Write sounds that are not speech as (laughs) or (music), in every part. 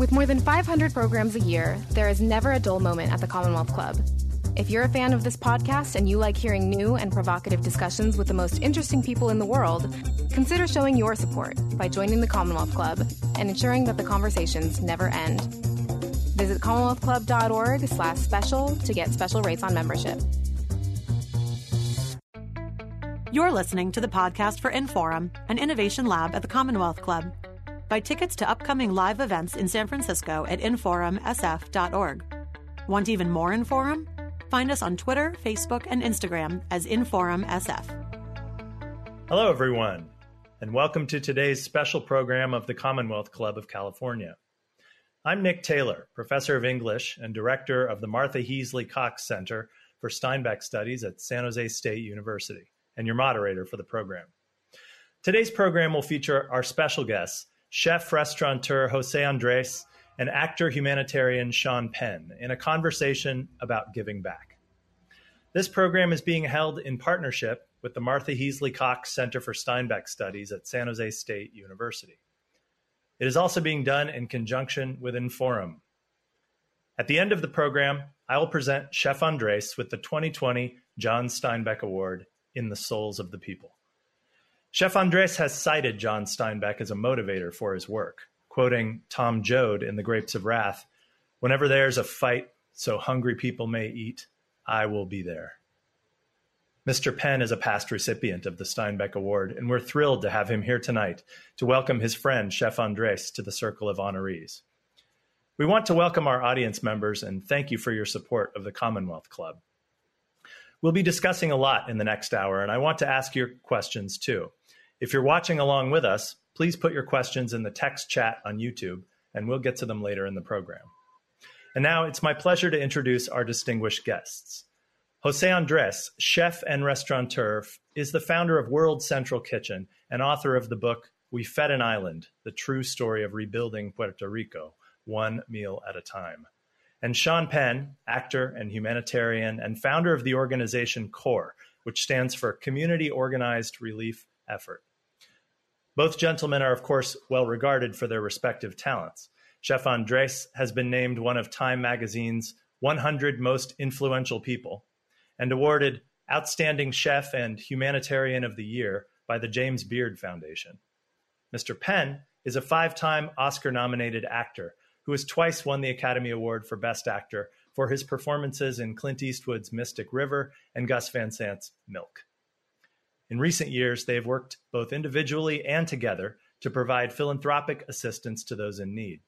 With more than 500 programs a year, there is never a dull moment at the Commonwealth Club. If you're a fan of this podcast and you like hearing new and provocative discussions with the most interesting people in the world, consider showing your support by joining the Commonwealth Club and ensuring that the conversations never end. Visit commonwealthclub.org slash special to get special rates on membership. You're listening to the podcast for Inforum, an innovation lab at the Commonwealth Club. Buy tickets to upcoming live events in San Francisco at inforumsf.org. Want even more Inforum? Find us on Twitter, Facebook, and Instagram as InforumSF. Hello, everyone, and welcome to today's special program of the Commonwealth Club of California. I'm Nick Taylor, professor of English and director of the Martha Heasley Cox Center for Steinbeck Studies at San Jose State University, and your moderator for the program. Today's program will feature our special guests, chef restaurateur Jose Andres, and actor humanitarian Sean Penn in a conversation about giving back. This program is being held in partnership with the Martha Heasley Cox Center for Steinbeck Studies at San Jose State University. It is also being done in conjunction with Inforum. At the end of the program, I will present Chef Andres with the 2020 John Steinbeck Award in the Souls of the People. Chef Andres has cited John Steinbeck as a motivator for his work, quoting Tom Joad in The Grapes of Wrath Whenever there's a fight so hungry people may eat, I will be there. Mr. Penn is a past recipient of the Steinbeck Award, and we're thrilled to have him here tonight to welcome his friend, Chef Andres, to the Circle of Honorees. We want to welcome our audience members and thank you for your support of the Commonwealth Club. We'll be discussing a lot in the next hour, and I want to ask your questions too. If you're watching along with us, please put your questions in the text chat on YouTube, and we'll get to them later in the program. And now it's my pleasure to introduce our distinguished guests. Jose Andres, chef and restaurateur, is the founder of World Central Kitchen and author of the book We Fed an Island The True Story of Rebuilding Puerto Rico, One Meal at a Time. And Sean Penn, actor and humanitarian, and founder of the organization CORE, which stands for Community Organized Relief Effort. Both gentlemen are, of course, well regarded for their respective talents. Chef Andres has been named one of Time magazine's 100 most influential people and awarded Outstanding Chef and Humanitarian of the Year by the James Beard Foundation. Mr. Penn is a five time Oscar nominated actor who has twice won the Academy Award for Best Actor for his performances in Clint Eastwood's Mystic River and Gus Van Sant's Milk. In recent years, they have worked both individually and together to provide philanthropic assistance to those in need.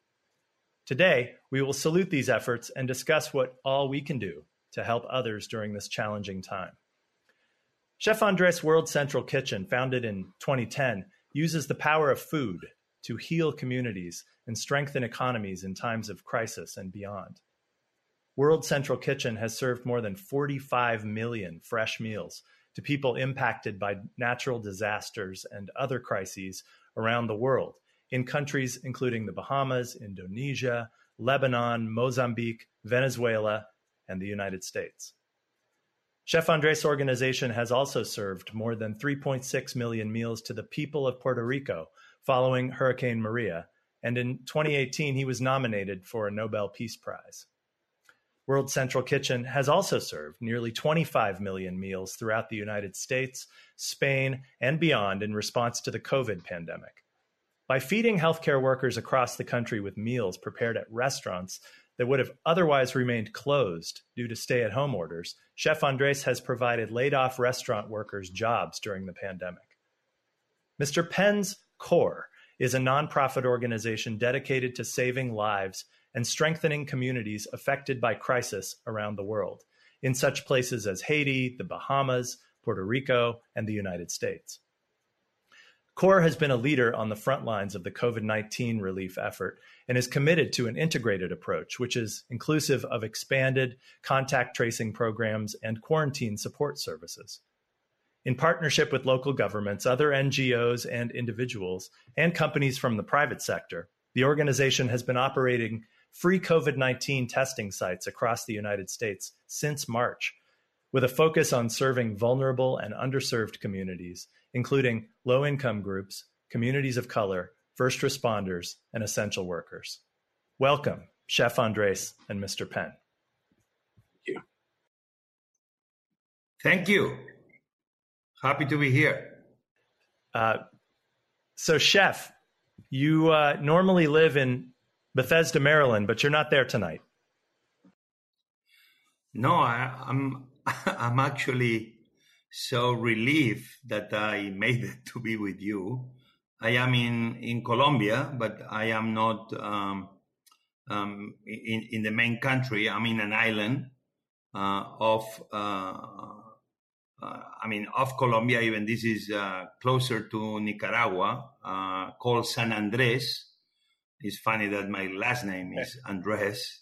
Today, we will salute these efforts and discuss what all we can do to help others during this challenging time. Chef Andres World Central Kitchen, founded in 2010, uses the power of food to heal communities and strengthen economies in times of crisis and beyond. World Central Kitchen has served more than 45 million fresh meals to people impacted by natural disasters and other crises around the world in countries including the Bahamas, Indonesia, Lebanon, Mozambique, Venezuela, and the United States. Chef Andres' organization has also served more than 3.6 million meals to the people of Puerto Rico following Hurricane Maria, and in 2018 he was nominated for a Nobel Peace Prize. World Central Kitchen has also served nearly 25 million meals throughout the United States, Spain, and beyond in response to the COVID pandemic. By feeding healthcare workers across the country with meals prepared at restaurants that would have otherwise remained closed due to stay at home orders, Chef Andres has provided laid off restaurant workers jobs during the pandemic. Mr. Penn's CORE is a nonprofit organization dedicated to saving lives and strengthening communities affected by crisis around the world, in such places as Haiti, the Bahamas, Puerto Rico, and the United States. CORE has been a leader on the front lines of the COVID 19 relief effort and is committed to an integrated approach, which is inclusive of expanded contact tracing programs and quarantine support services. In partnership with local governments, other NGOs and individuals, and companies from the private sector, the organization has been operating free COVID 19 testing sites across the United States since March, with a focus on serving vulnerable and underserved communities, including low income groups, communities of color, first responders, and essential workers. welcome, Chef Andres and Mr. Penn. Thank you. Thank you. Happy to be here. Uh, so, Chef, you uh, normally live in Bethesda, Maryland, but you're not there tonight. No, I, I'm. (laughs) I'm actually so relieved that I made it to be with you. I am in, in Colombia, but I am not um, um, in, in the main country. I'm in an island uh, of, uh, uh, I mean, of Colombia. Even this is uh, closer to Nicaragua, uh, called San Andres. It's funny that my last name is Andres.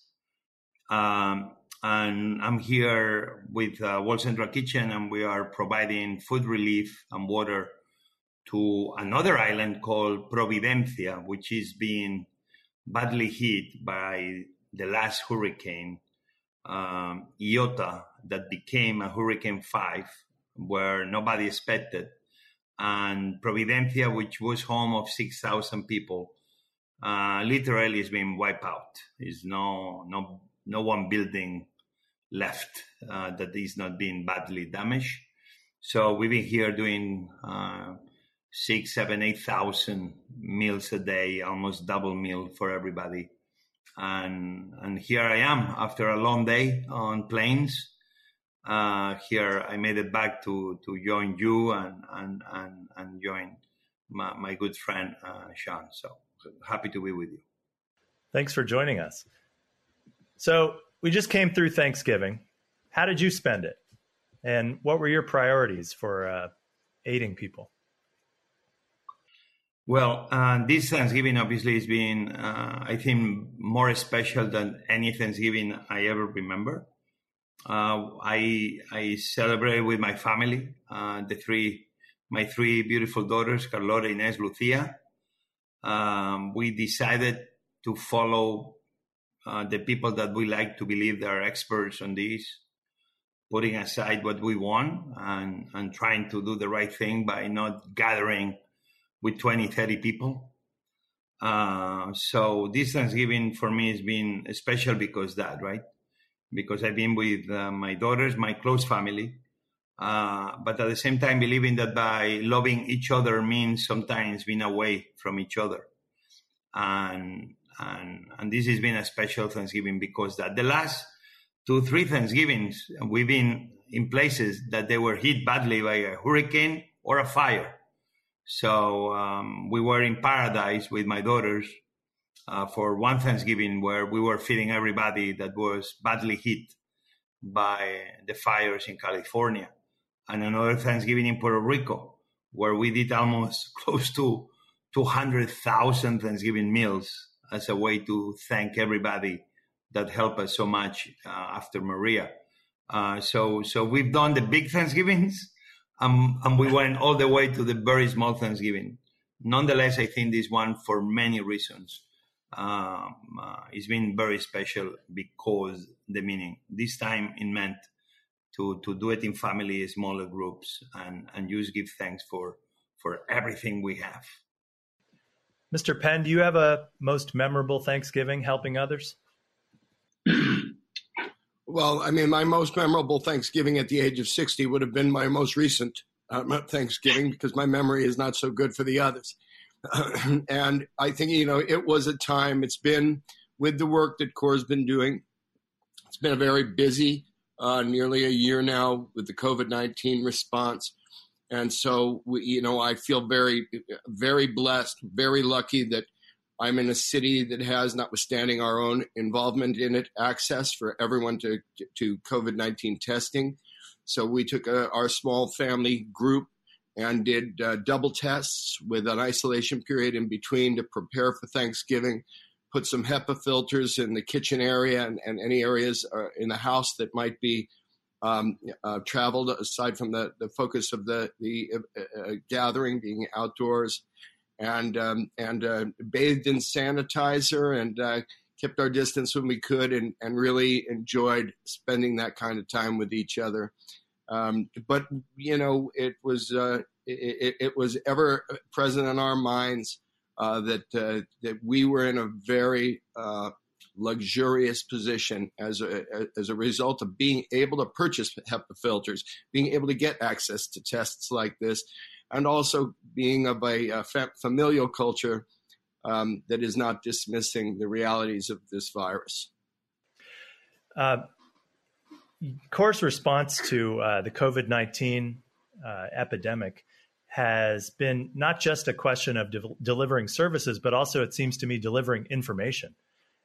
Um, and I'm here with uh, World Central Kitchen, and we are providing food relief and water to another island called Providencia, which is being badly hit by the last hurricane, um, Iota, that became a Hurricane 5, where nobody expected. And Providencia, which was home of 6,000 people, uh, literally is being wiped out. There's no, no, no one building left uh, that is not being badly damaged. So we've been here doing uh, six, seven, eight thousand meals a day, almost double meal for everybody. And and here I am after a long day on planes. Uh, here I made it back to to join you and and and, and join my, my good friend uh, Sean. So happy to be with you. Thanks for joining us. So we just came through Thanksgiving. How did you spend it? And what were your priorities for uh, aiding people? Well, uh, this Thanksgiving obviously has been, uh, I think, more special than any Thanksgiving I ever remember. Uh, I I celebrated with my family, uh, the three, my three beautiful daughters, Carlota, Inés, Lucia. Um, we decided to follow uh, the people that we like to believe they are experts on this, putting aside what we want and, and trying to do the right thing by not gathering with 20, 30 people. Uh, so this Thanksgiving for me has been special because that, right? Because I've been with uh, my daughters, my close family, uh, but at the same time believing that by loving each other means sometimes being away from each other. And and and this has been a special Thanksgiving because that the last two three Thanksgivings we've been in places that they were hit badly by a hurricane or a fire. So um, we were in Paradise with my daughters uh, for one Thanksgiving where we were feeding everybody that was badly hit by the fires in California, and another Thanksgiving in Puerto Rico where we did almost (laughs) close to 200,000 Thanksgiving meals as a way to thank everybody that helped us so much uh, after Maria. Uh, so, so we've done the big Thanksgivings, um, and we went all the way to the very small Thanksgiving. Nonetheless, I think this one, for many reasons, um, uh, it's been very special because the meaning. This time it meant to to do it in family, smaller groups, and and just give thanks for for everything we have. Mr. Penn, do you have a most memorable Thanksgiving helping others? (clears throat) well, I mean, my most memorable Thanksgiving at the age of 60 would have been my most recent uh, Thanksgiving because my memory is not so good for the others. (clears throat) and I think, you know, it was a time, it's been with the work that CORE's been doing, it's been a very busy, uh, nearly a year now with the COVID 19 response. And so, we, you know, I feel very, very blessed, very lucky that I'm in a city that has, notwithstanding our own involvement in it, access for everyone to to COVID nineteen testing. So we took a, our small family group and did uh, double tests with an isolation period in between to prepare for Thanksgiving. Put some HEPA filters in the kitchen area and, and any areas uh, in the house that might be um, uh, traveled aside from the, the focus of the, the uh, uh, gathering being outdoors and um, and uh, bathed in sanitizer and kept our distance when we could and, and really enjoyed spending that kind of time with each other. Um, but you know, it was it, it, was ever present in our minds that that we were in a very luxurious position as a, as a result of being able to purchase HEPA filters, being able to get access to tests like this, and also being of a, a familial culture um, that is not dismissing the realities of this virus. Uh, Core's response to uh, the COVID 19 uh, epidemic has been not just a question of de- delivering services, but also, it seems to me, delivering information.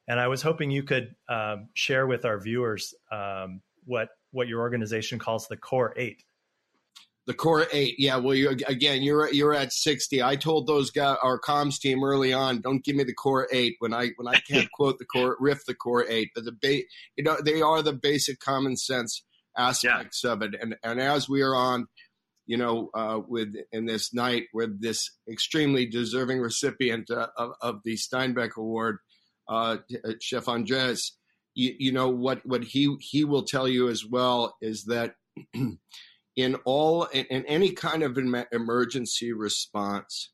And I was hoping you could um, share with our viewers um, what what your organization calls the Core Eight. The Core Eight, yeah. Well, you again, you're you're at sixty. I told those guys, our comms team early on, don't give me the Core Eight when I when I can't (laughs) quote the Core riff the Core Eight, but the ba- you know they are the basic common sense aspects yeah. of it. And and as we are on you know, uh, with in this night with this extremely deserving recipient uh, of, of, the Steinbeck Award, uh, uh, Chef Andres, you, you, know what what he he will tell you as well is that (clears throat) in all in, in any kind of emergency response,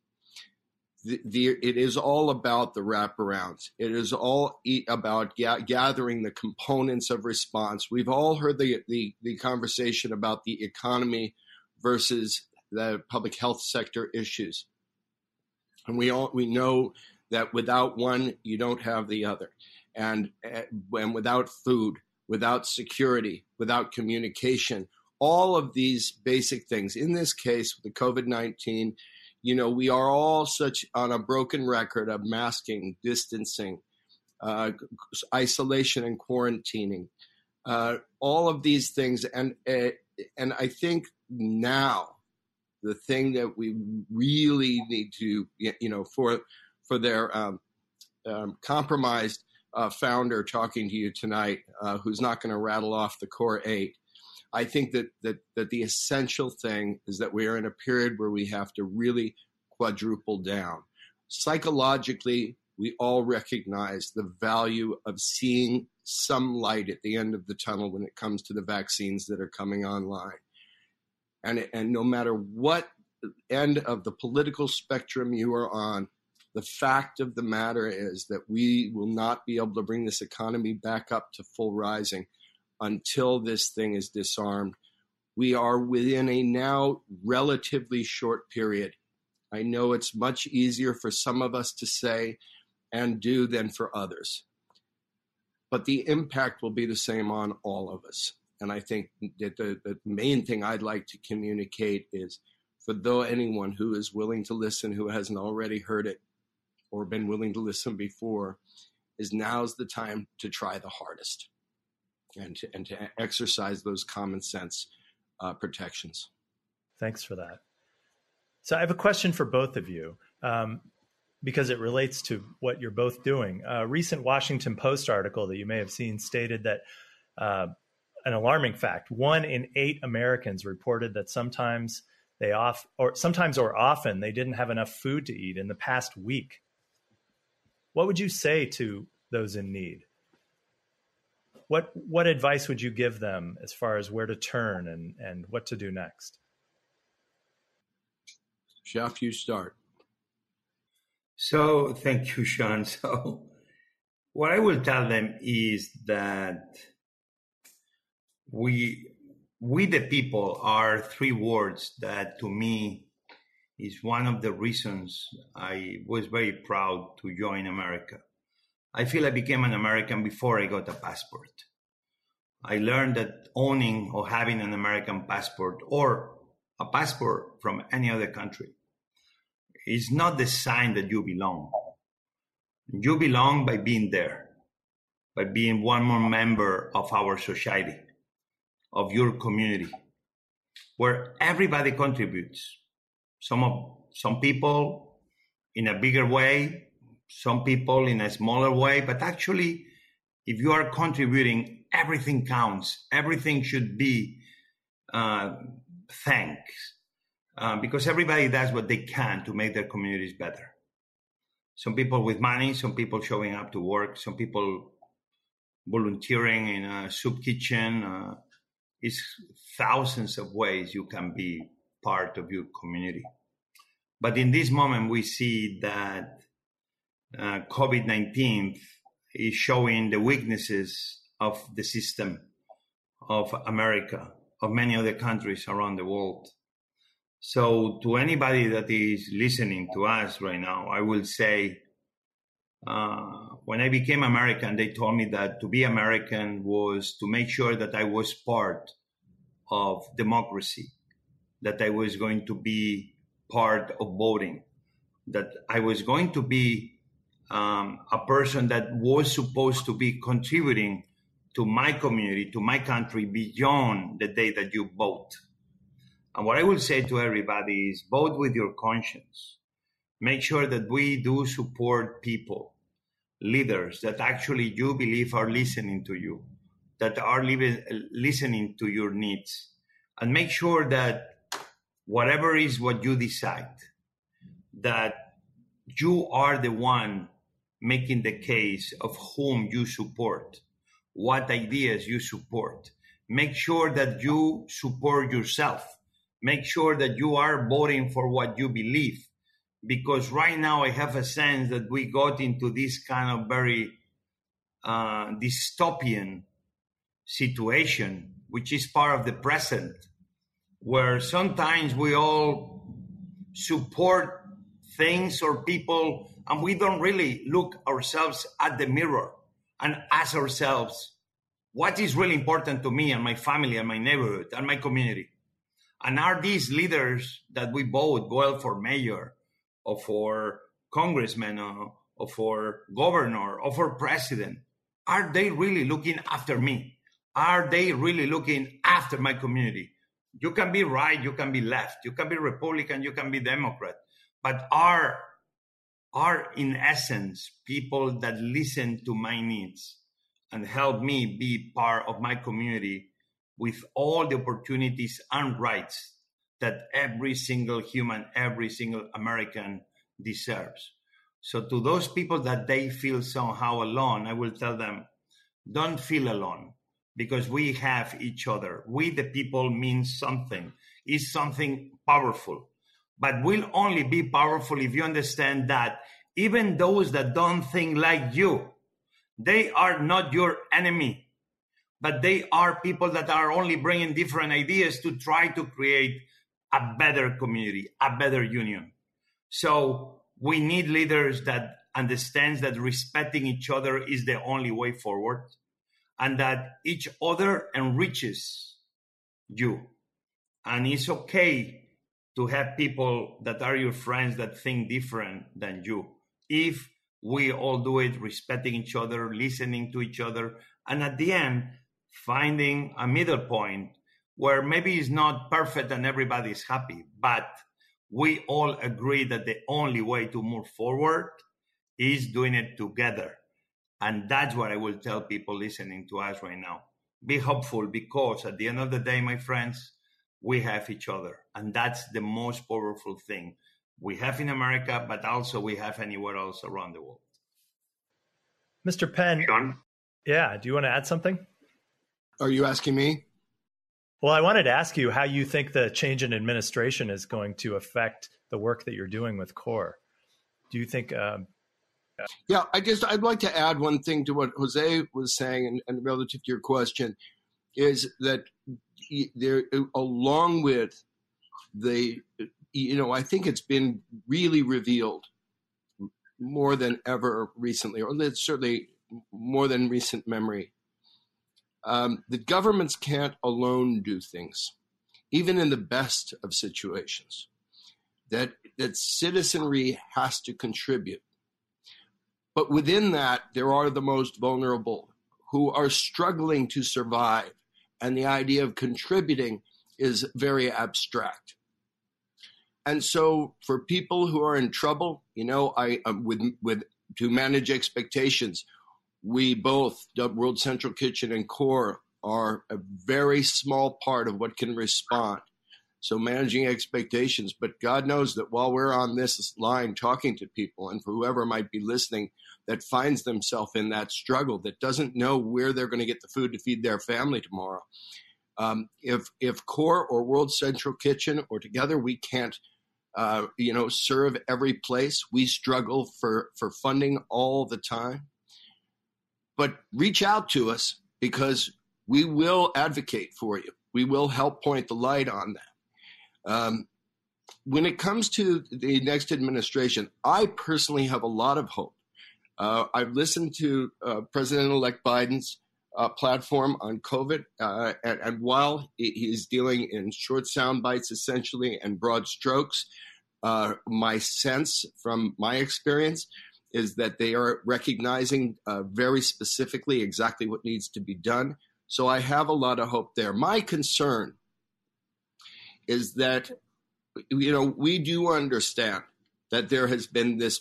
the, the, it is all about the wraparounds. It is all about ga- gathering the components of response. We've all heard the, the, the conversation about the economy versus the public health sector issues, and we all we know that without one, you don't have the other. And, and without food, without security, without communication, all of these basic things. In this case, the COVID 19, you know, we are all such on a broken record of masking, distancing, uh, isolation and quarantining, uh, all of these things. And, uh, and I think now the thing that we really need to, you know, for for their um, um, compromised uh, founder talking to you tonight, uh, who's not going to rattle off the core eight. I think that, that that the essential thing is that we are in a period where we have to really quadruple down. Psychologically, we all recognize the value of seeing some light at the end of the tunnel when it comes to the vaccines that are coming online. And, and no matter what end of the political spectrum you are on, the fact of the matter is that we will not be able to bring this economy back up to full rising until this thing is disarmed. We are within a now relatively short period. I know it's much easier for some of us to say and do than for others. But the impact will be the same on all of us. And I think that the, the main thing I'd like to communicate is for though anyone who is willing to listen who hasn't already heard it, or been willing to listen before is now's the time to try the hardest and to, and to exercise those common sense uh, protections. Thanks for that. So I have a question for both of you um, because it relates to what you're both doing. A recent Washington Post article that you may have seen stated that uh, an alarming fact: one in eight Americans reported that sometimes they off or sometimes or often they didn't have enough food to eat in the past week. What would you say to those in need? What what advice would you give them as far as where to turn and and what to do next? Chef, you start. So thank you, Sean. (laughs) So what I will tell them is that we we the people are three words that to me is one of the reasons I was very proud to join America. I feel I became an American before I got a passport. I learned that owning or having an American passport or a passport from any other country is not the sign that you belong. You belong by being there, by being one more member of our society, of your community, where everybody contributes some of some people in a bigger way, some people in a smaller way, but actually, if you are contributing, everything counts. Everything should be uh, thanks uh, because everybody does what they can to make their communities better. Some people with money, some people showing up to work, some people volunteering in a soup kitchen. Uh, it's thousands of ways you can be part of your community. But in this moment, we see that uh, COVID 19 is showing the weaknesses of the system of America, of many other countries around the world. So, to anybody that is listening to us right now, I will say, uh, when I became American, they told me that to be American was to make sure that I was part of democracy, that I was going to be part of voting, that I was going to be um, a person that was supposed to be contributing to my community, to my country beyond the day that you vote. And what I will say to everybody is vote with your conscience. Make sure that we do support people, leaders that actually you believe are listening to you, that are li- listening to your needs. And make sure that whatever is what you decide, that you are the one making the case of whom you support, what ideas you support. Make sure that you support yourself. Make sure that you are voting for what you believe. Because right now I have a sense that we got into this kind of very uh, dystopian situation, which is part of the present, where sometimes we all support things or people and we don't really look ourselves at the mirror and ask ourselves what is really important to me and my family and my neighborhood and my community? And are these leaders that we vote well for mayor or for congressman or, or for governor or for president are they really looking after me? Are they really looking after my community? You can be right you can be left you can be republican you can be democrat but are are in essence people that listen to my needs and help me be part of my community with all the opportunities and rights that every single human, every single American deserves. So to those people that they feel somehow alone, I will tell them, don't feel alone because we have each other. We, the people, mean something. Is something powerful but will only be powerful if you understand that even those that don't think like you, they are not your enemy, but they are people that are only bringing different ideas to try to create a better community, a better union. So we need leaders that understands that respecting each other is the only way forward and that each other enriches you. And it's okay to have people that are your friends that think different than you. If we all do it respecting each other, listening to each other, and at the end, finding a middle point where maybe it's not perfect and everybody's happy, but we all agree that the only way to move forward is doing it together. And that's what I will tell people listening to us right now. Be hopeful because at the end of the day, my friends, we have each other. And that's the most powerful thing we have in America, but also we have anywhere else around the world. Mr. Penn. Sean? Yeah. Do you want to add something? Are you asking me? Well, I wanted to ask you how you think the change in administration is going to affect the work that you're doing with CORE. Do you think? Um, yeah, I just I'd like to add one thing to what Jose was saying, and, and relative to your question, is that there, along with the, you know, I think it's been really revealed more than ever recently, or certainly more than recent memory. Um, the governments can't alone do things, even in the best of situations. That that citizenry has to contribute, but within that, there are the most vulnerable who are struggling to survive and the idea of contributing is very abstract. And so, for people who are in trouble, you know, I um, with with to manage expectations, we both World Central Kitchen and Core are a very small part of what can respond. So managing expectations, but God knows that while we're on this line talking to people, and for whoever might be listening that finds themselves in that struggle, that doesn't know where they're going to get the food to feed their family tomorrow, um, if if Core or World Central Kitchen or together we can't, uh, you know, serve every place, we struggle for for funding all the time. But reach out to us because we will advocate for you. We will help point the light on that. Um, when it comes to the next administration, I personally have a lot of hope. Uh, I've listened to uh, President elect Biden's uh, platform on COVID, uh, and, and, while he is dealing in short sound bites essentially and broad strokes, uh, my sense from my experience is that they are recognizing uh, very specifically exactly what needs to be done. So I have a lot of hope there. My concern is that, you know, we do understand that there has been this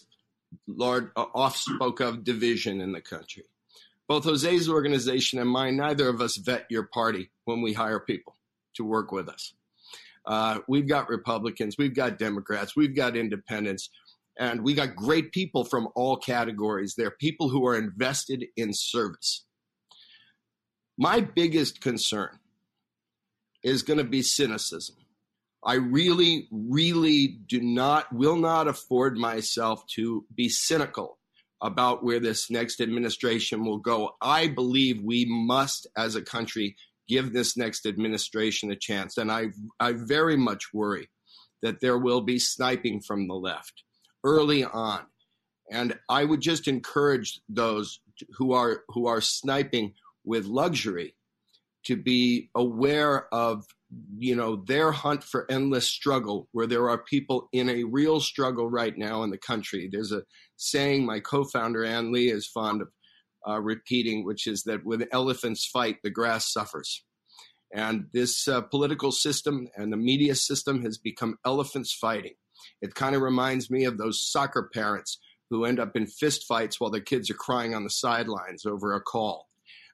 large uh, off-spoke of division in the country. Both Jose's organization and mine, neither of us vet your party when we hire people to work with us. Uh, we've got Republicans, we've got Democrats, we've got independents, and we got great people from all categories. They're people who are invested in service. My biggest concern is going to be cynicism. I really, really do not, will not afford myself to be cynical about where this next administration will go. I believe we must, as a country, give this next administration a chance. And I, I very much worry that there will be sniping from the left early on. And I would just encourage those who are who are sniping with luxury to be aware of you know their hunt for endless struggle where there are people in a real struggle right now in the country. There's a saying my co-founder Ann Lee is fond of uh, repeating which is that when elephants fight the grass suffers. And this uh, political system and the media system has become elephants fighting it kind of reminds me of those soccer parents who end up in fistfights while their kids are crying on the sidelines over a call.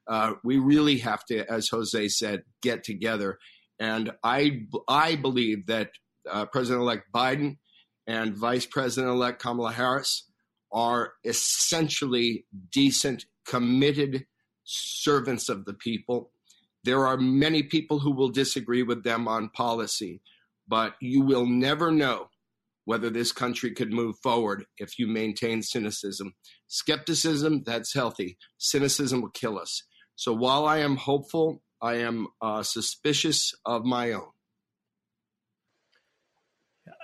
Uh, we really have to, as Jose said, get together. And I, I believe that uh, President-elect Biden and Vice President-elect Kamala Harris are essentially decent, committed servants of the people. There are many people who will disagree with them on policy, but you will never know whether this country could move forward if you maintain cynicism. Skepticism, that's healthy. Cynicism will kill us. So while I am hopeful, I am uh, suspicious of my own.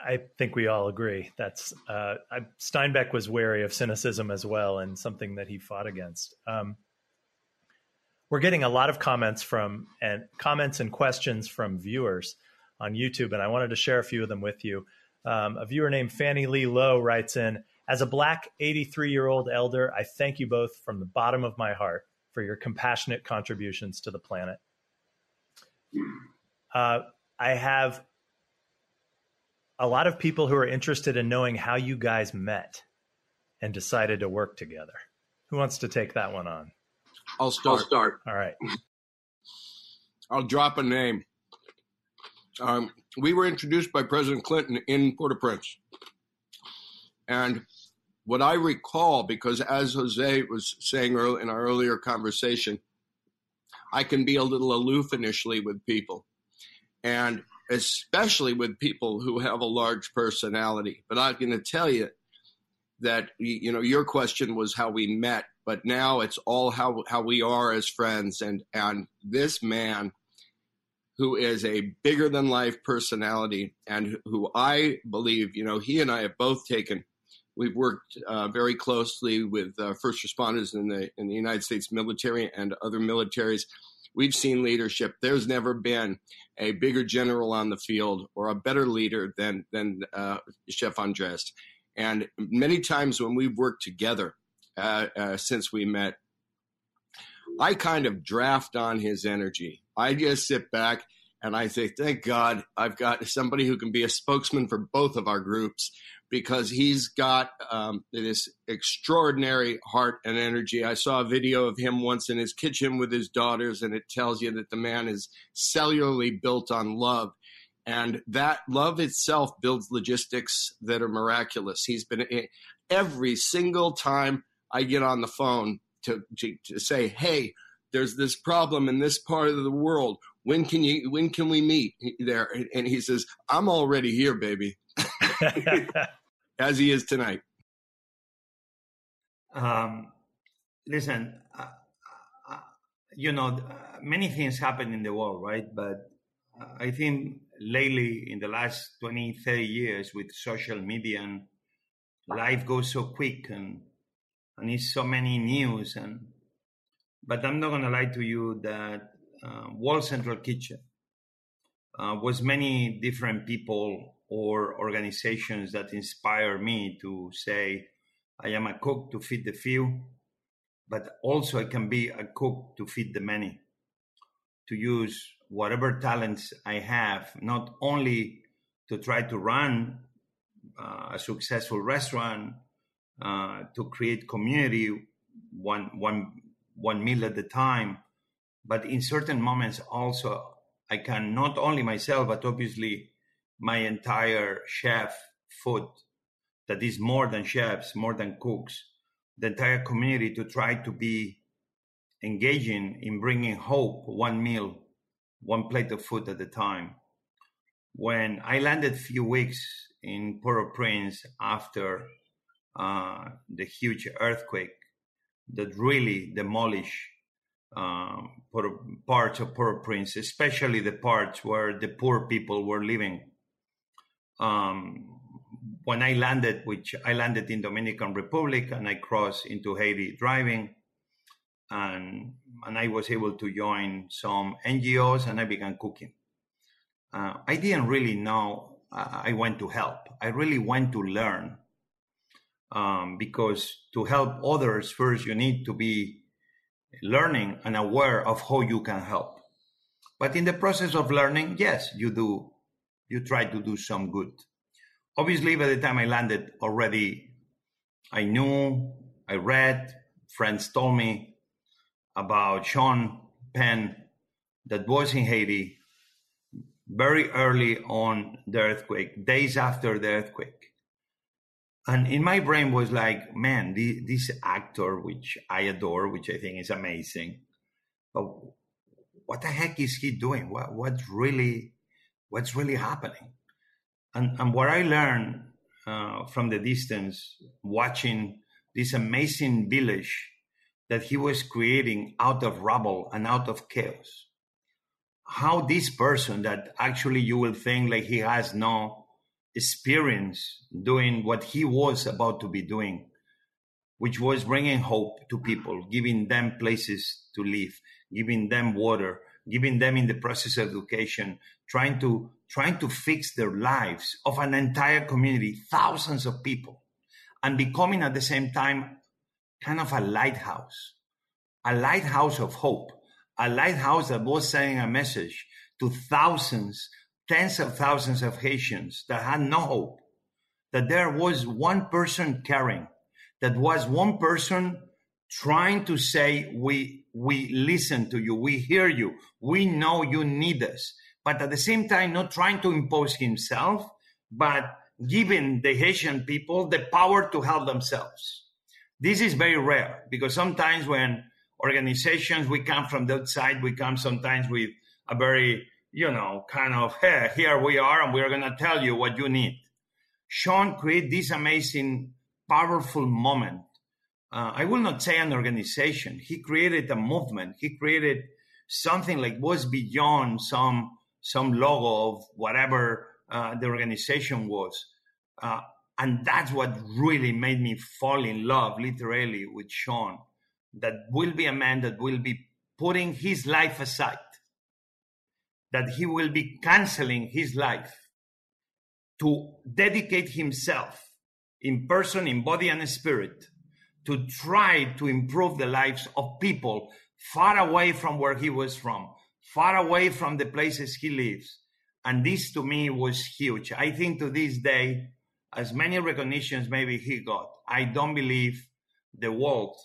I think we all agree. That's uh, I, Steinbeck was wary of cynicism as well, and something that he fought against. Um, we're getting a lot of comments from and comments and questions from viewers on YouTube, and I wanted to share a few of them with you. Um, a viewer named Fannie Lee Lowe writes in As a black 83 year old elder, I thank you both from the bottom of my heart for your compassionate contributions to the planet. Uh, I have a lot of people who are interested in knowing how you guys met and decided to work together. Who wants to take that one on? I'll start. I'll start. All right. (laughs) I'll drop a name. Um, we were introduced by President Clinton in Port au Prince. And what I recall, because as Jose was saying in our earlier conversation, I can be a little aloof initially with people, and especially with people who have a large personality. But I'm going to tell you that you know your question was how we met, but now it's all how how we are as friends. And and this man who is a bigger than life personality and who I believe, you know, he and I have both taken. We've worked uh, very closely with uh, first responders in the in the United States military and other militaries. We've seen leadership. There's never been a bigger general on the field or a better leader than than uh, Chef Andres. And many times when we've worked together uh, uh, since we met, I kind of draft on his energy. I just sit back and I say, thank God I've got somebody who can be a spokesman for both of our groups because he's got um, this extraordinary heart and energy. I saw a video of him once in his kitchen with his daughters, and it tells you that the man is cellularly built on love. And that love itself builds logistics that are miraculous. He's been every single time I get on the phone to, to, to say, hey, there's this problem in this part of the world. When can you? When can we meet there? And he says, "I'm already here, baby," (laughs) as he is tonight. Um, listen, uh, uh, you know, uh, many things happen in the world, right? But I think lately, in the last 20, 30 years, with social media and life goes so quick and and it's so many news and but i'm not going to lie to you that uh, central kitchen uh, was many different people or organizations that inspire me to say i am a cook to feed the few but also i can be a cook to feed the many. To use whatever talents i have not only to try to run uh, a successful restaurant, uh, to create community one one one meal at a time. But in certain moments, also I can not only myself, but obviously my entire chef food that is more than chefs, more than cooks, the entire community to try to be engaging in bringing hope one meal, one plate of food at a time. When I landed a few weeks in Port-au-Prince after uh, the huge earthquake that really demolished um, parts of Port-au-Prince, especially the parts where the poor people were living. Um, when I landed, which I landed in Dominican Republic and I crossed into Haiti driving, and and I was able to join some NGOs and I began cooking. Uh, I didn't really know I went to help. I really went to learn. Um, because to help others, first you need to be learning and aware of how you can help. But in the process of learning, yes, you do, you try to do some good. Obviously, by the time I landed already, I knew, I read, friends told me about Sean Penn that was in Haiti very early on the earthquake, days after the earthquake. And in my brain was like, man, this, this actor, which I adore, which I think is amazing, but what the heck is he doing? What, what's really, what's really happening? And, and what I learned uh, from the distance, watching this amazing village that he was creating out of rubble and out of chaos how this person that actually you will think like he has no experience doing what he was about to be doing which was bringing hope to people giving them places to live giving them water giving them in the process of education trying to trying to fix their lives of an entire community thousands of people and becoming at the same time kind of a lighthouse a lighthouse of hope a lighthouse that was sending a message to thousands, tens of thousands of Haitians that had no hope, that there was one person caring, that was one person trying to say, we, we listen to you, we hear you, we know you need us, but at the same time, not trying to impose himself, but giving the Haitian people the power to help themselves. This is very rare because sometimes when organizations. We come from the outside, We come sometimes with a very, you know, kind of, hey, here we are, and we're going to tell you what you need. Sean created this amazing, powerful moment. Uh, I will not say an organization. He created a movement. He created something like was beyond some some logo of whatever uh, the organization was. Uh, and that's what really made me fall in love, literally, with Sean that will be a man that will be putting his life aside, that he will be canceling his life to dedicate himself in person, in body, and spirit to try to improve the lives of people far away from where he was from, far away from the places he lives. And this to me was huge. I think to this day, as many recognitions maybe he got, I don't believe the world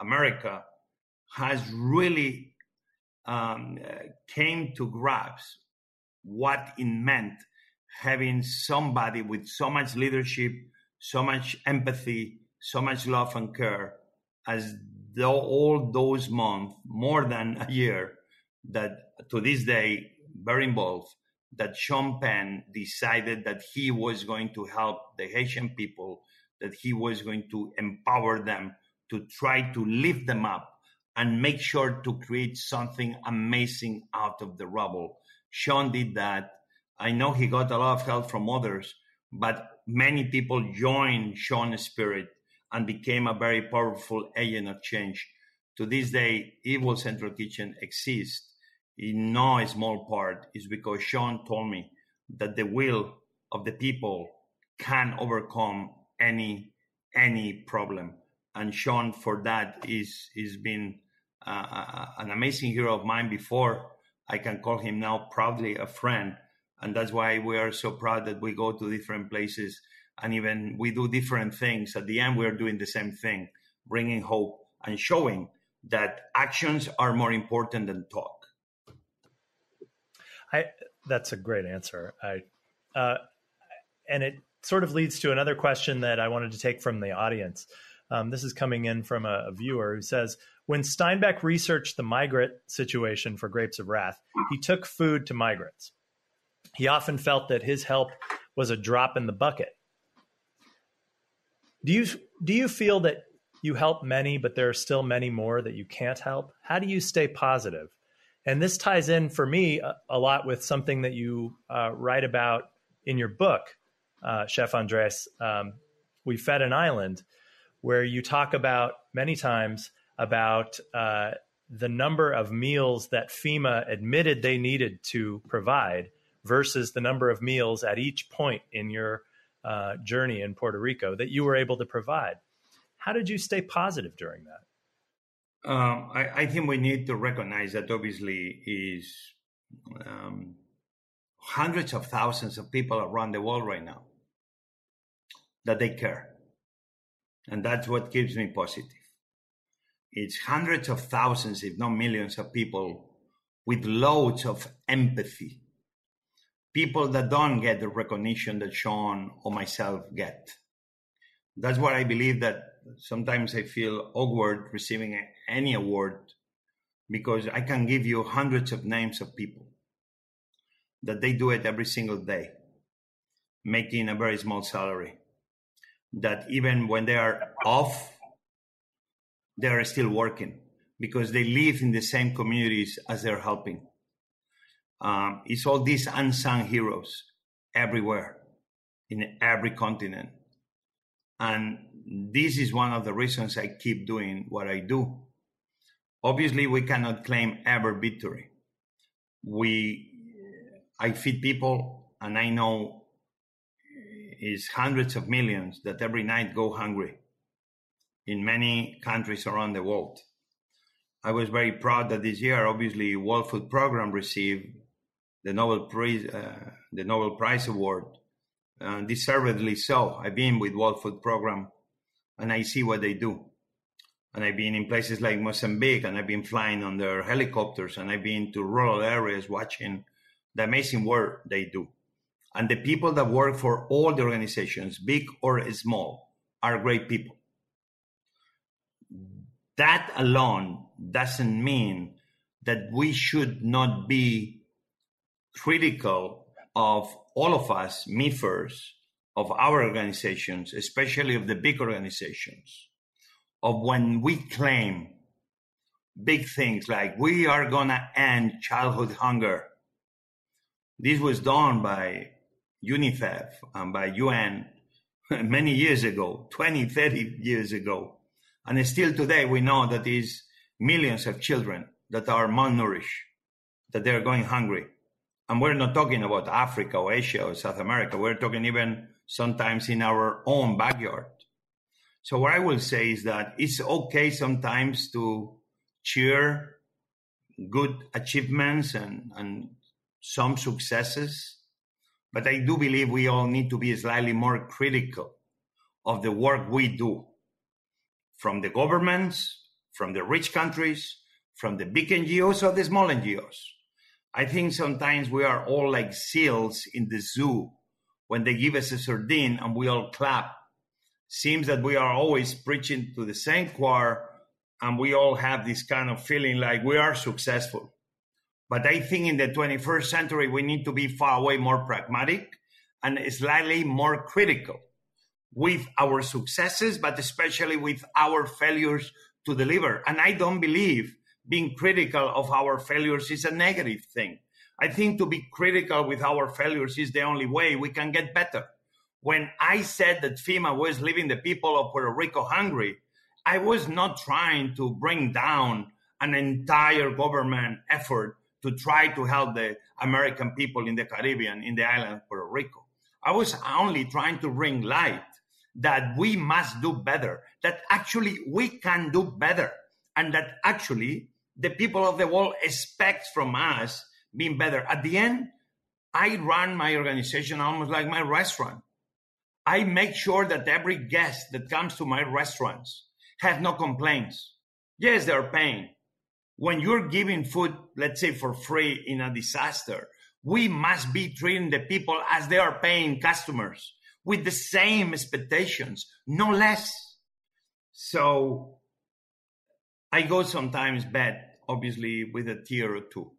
America has really um, came to grasp what it meant having somebody with so much leadership, so much empathy, so much love and care as though all those months, more than a year, that to this day, very involved, that Sean Penn decided that he was going to help the Haitian people, that he was going to empower them to try to lift them up and make sure to create something amazing out of the rubble. Sean did that. I know he got a lot of help from others, but many people joined Sean's spirit and became a very powerful agent of change. To this day, World Central Kitchen exists in no small part is because Sean told me that the will of the people can overcome any any problem. And Sean, for that, is is been an amazing hero of mine before. I can call him now proudly a friend, and that's why we are so proud that we go to different places and even we do different things. At the end, we are doing the same thing, bringing hope and showing that actions are more important than talk. I that's a great answer. I uh, and it sort of leads to another question that I wanted to take from the audience. Um, this is coming in from a, a, viewer who says, when Steinbeck researched the migrant situation for Grapes of Wrath, he took food to migrants. He often felt that his help was a drop in the bucket. Do you do you feel that you help many, but there are still many more that you can't help? How do you stay positive? And this ties in for me a, a lot with something that you uh, write about in your book, uh, Chef Andres. Um, we fed an island, where you talk about many times about uh, the number of meals that FEMA admitted they needed to provide versus the number of meals at each point in your uh, journey in Puerto Rico that you were able to provide. How did you stay positive during that? Um, I, I, think we need to recognize that obviously is um, hundreds of thousands of people around the world right now that they care. And that's what keeps me positive. It's hundreds of thousands, if not millions, of people with loads of empathy people that don't get the recognition that Sean or myself get. That's why I believe that sometimes I feel awkward receiving any award because I can give you hundreds of names of people that they do it every single day, making a very small salary. That even when they are off, they are still working because they live in the same communities as they're helping um, it's all these unsung heroes everywhere in every continent. And this is one of the reasons I keep doing what I do. Obviously, we cannot claim ever victory. We, I feed people, and I know it's hundreds of millions that every night go hungry in many countries around the world. I was very proud that this year, obviously, World Food Program received the Nobel Prize, uh, the Nobel Prize Award, uh, deservedly so. I've been with World Food Program, and I see what they do. And I've been in places like Mozambique, and I've been flying on their helicopters, and I've been to rural areas watching the amazing work they do. And the people that work for all the organizations, big or small, are great people. That alone doesn't mean that we should not be critical of all of us, me first, of our organizations, especially of the big organizations, of when we claim big things like we are going to end childhood hunger. This was done by UNICEF and by UN (laughs) many years ago, 20, 30 years ago. And still today, we know that these millions of children that are malnourished, that they're going hungry. And we're not talking about Africa or Asia or South America. We're talking even sometimes in our own backyard. So what I will say is that it's okay sometimes to cheer good achievements and, and some successes. But I do believe we all need to be slightly more critical of the work we do from the governments, from the rich countries, from the big NGOs or the small NGOs. I think sometimes we are all like seals in the zoo when they give us a sardine and we all clap. Seems that we are always preaching to the same choir and we all have this kind of feeling like we are successful. But I think in the 21st century, we need to be far away more pragmatic and slightly more critical with our successes, but especially with our failures to deliver. And I don't believe being critical of our failures is a negative thing. I think to be critical with our failures is the only way we can get better. When I said that FEMA was leaving the people of Puerto Rico hungry, I was not trying to bring down an entire government effort to try to help the American people in the Caribbean, in the island of Puerto Rico. I was only trying to bring light that we must do better, that actually we can do better, and that actually the people of the world expect from us being better. At the end, I run my organization almost like my restaurant. I make sure that every guest that comes to my restaurants has no complaints. Yes, they're paying. When you're giving food, let's say for free in a disaster, we must be treating the people as they are paying customers with the same expectations, no less. So I go sometimes bed, obviously, with a tear or two.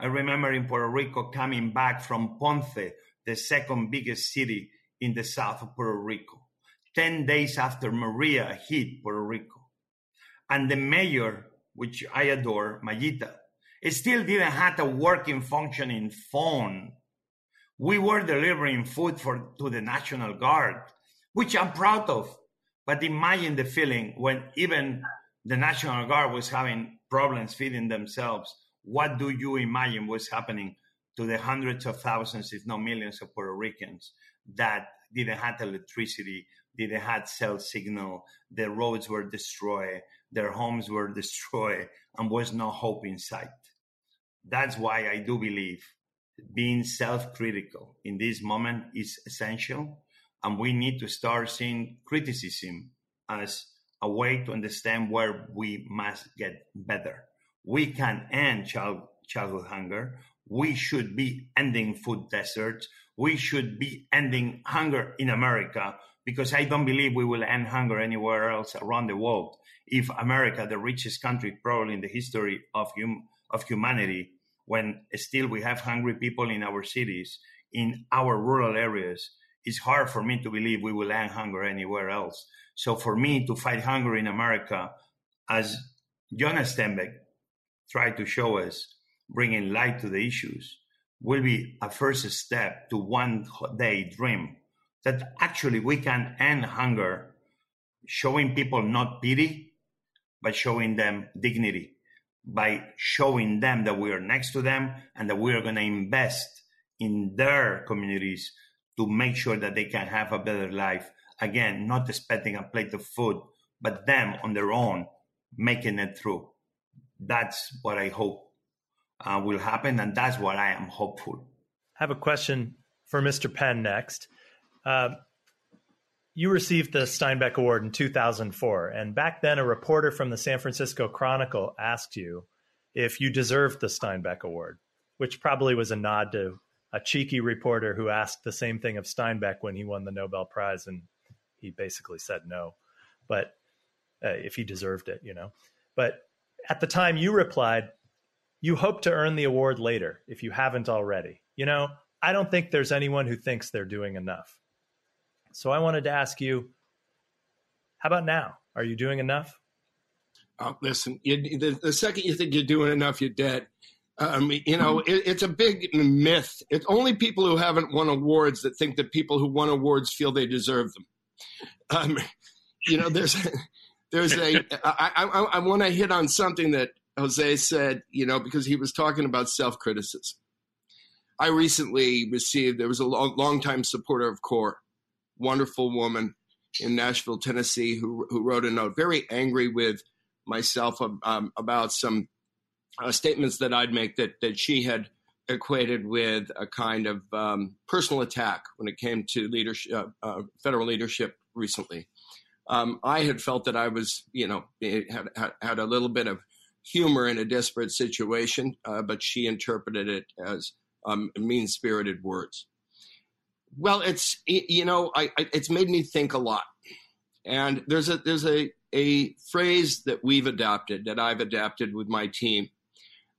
I remember in Puerto Rico coming back from Ponce, the second biggest city in the south of Puerto Rico, 10 days after Maria hit Puerto Rico. And the mayor, which I adore, Mayita, still didn't have a working, functioning phone. We were delivering food for, to the National Guard, which I'm proud of. But imagine the feeling when even the National Guard was having problems feeding themselves. What do you imagine was happening to the hundreds of thousands, if not millions, of Puerto Ricans that didn't have electricity, didn't have cell signal, their roads were destroyed, their homes were (laughs) destroyed, and was no hope in sight. That's why I do believe being self-critical in this moment is essential, and we need to start seeing criticism as a way to understand where we must get better. We can end child, childhood hunger we should be ending food deserts. We should be ending hunger in America because I don't believe we will end hunger anywhere else around the world. If America, the richest country probably in the history of, hum- of humanity, when still we have hungry people in our cities, in our rural areas, it's hard for me to believe we will end hunger anywhere else. So for me to fight hunger in America, as Jonas Steinbeck tried to show us, bringing light to the issues will be a first step to one day dream that actually we can end hunger showing people not pity but showing them dignity by showing them that we are next to them and that we are going to invest in their communities to make sure that they can have a better life again not expecting a plate of food but them on their own making it through that's what i hope uh, will happen, and that's what I am hopeful. I have a question for Mr. Penn next. Uh, you received the Steinbeck Award in 2004, and back then, a reporter from the San Francisco Chronicle asked you if you deserved the Steinbeck Award, which probably was a nod to a cheeky reporter who asked the same thing of Steinbeck when he won the Nobel Prize, and he basically said no, but uh, if he deserved it, you know. But at the time, you replied, you hope to earn the award later if you haven't already. You know, I don't think there's anyone who thinks they're doing enough. So I wanted to ask you, how about now? Are you doing enough? Uh, listen, you, the, the, second you think you're doing enough, you're dead. Um, you know, it, it's a big myth. It's only people who haven't won awards that think that people who won awards feel they deserve them. Um, you know, there's (laughs) there's a. I, I, I want to hit on something that Jose said, you know, because he was talking about self criticism. I recently received, there was a long, longtime supporter of CORE, wonderful woman in Nashville, Tennessee, who, who wrote a note, very angry with myself um, about some uh, statements that I'd make that, that she had equated with a kind of um, personal attack when it came to leadership, uh, uh, federal leadership recently. Um, I had felt that I was, you know, had, had, had a little bit of humor in a desperate situation, uh, but she interpreted it as um, mean spirited words. Well, it's you know, I, I, it's made me think a lot, and there's a there's a a phrase that we've adopted that I've adapted with my team.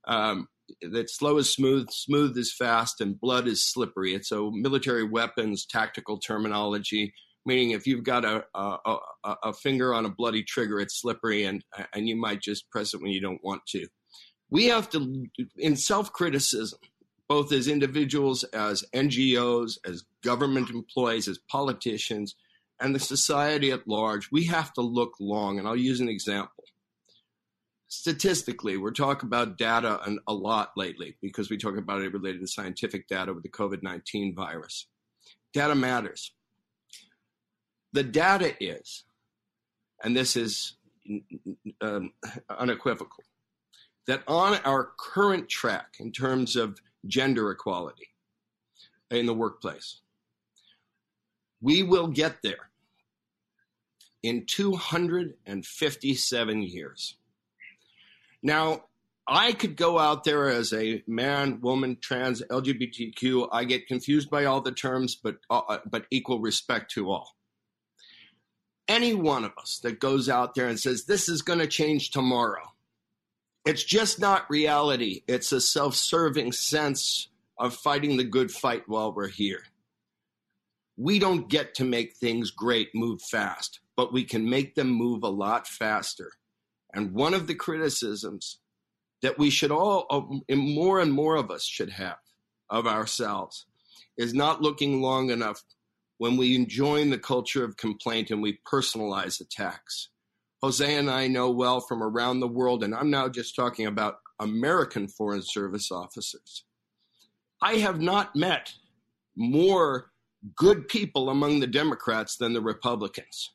Um, that slow is smooth, smooth is fast, and blood is slippery. It's a military weapons tactical terminology meaning if you've got a, a, a, finger on a bloody trigger, it's slippery and, and you might just press it when you don't want to. We have to, in self criticism, both as individuals, as NGOs, as government employees, as politicians, and the society at large, we have to look long. And I'll use an example. Statistically, we're talking about data a lot lately because we talk about it related to scientific data with the COVID 19 virus. Data matters. The data is, and this is um, unequivocal, that on our current track in terms of gender equality in the workplace, we will get there in 257 years. Now, I could go out there as a man, woman, trans, LGBTQ. I get confused by all the terms, but uh, but equal respect to all any one of us that goes out there and says, this is going to change tomorrow, it's just not reality. It's a self serving sense of fighting the good fight while we're here. We don't get to make things great move fast, but we can make them move a lot faster. And one of the criticisms that we should all, more and more of us should have of ourselves, is not looking long enough when we join the culture of complaint and we personalize attacks. Jose and I know well from around the world, and I'm now just talking about American Foreign Service officers. I have not met more good people among the Democrats than the Republicans.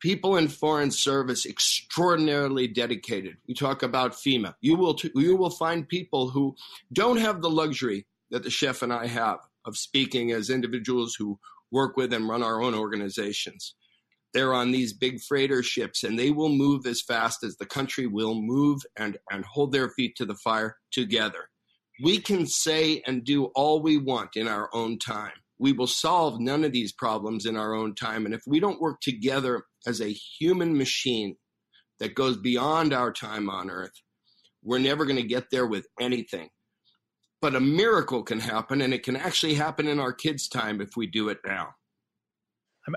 People in foreign service extraordinarily dedicated. We talk about FEMA. You will t- you will find people who don't have the luxury that the chef and I have of speaking as individuals who work with and run our own organizations. They're on these big freighter ships and they will move as fast as the country will move and, and hold their feet to the fire together. We can say and do all we want in our own time. We will solve none of these problems in our own time. And if we don't work together as a human machine that goes beyond our time on earth, we're never going to get there with anything but a miracle can happen and it can actually happen in our kids' time if we do it now.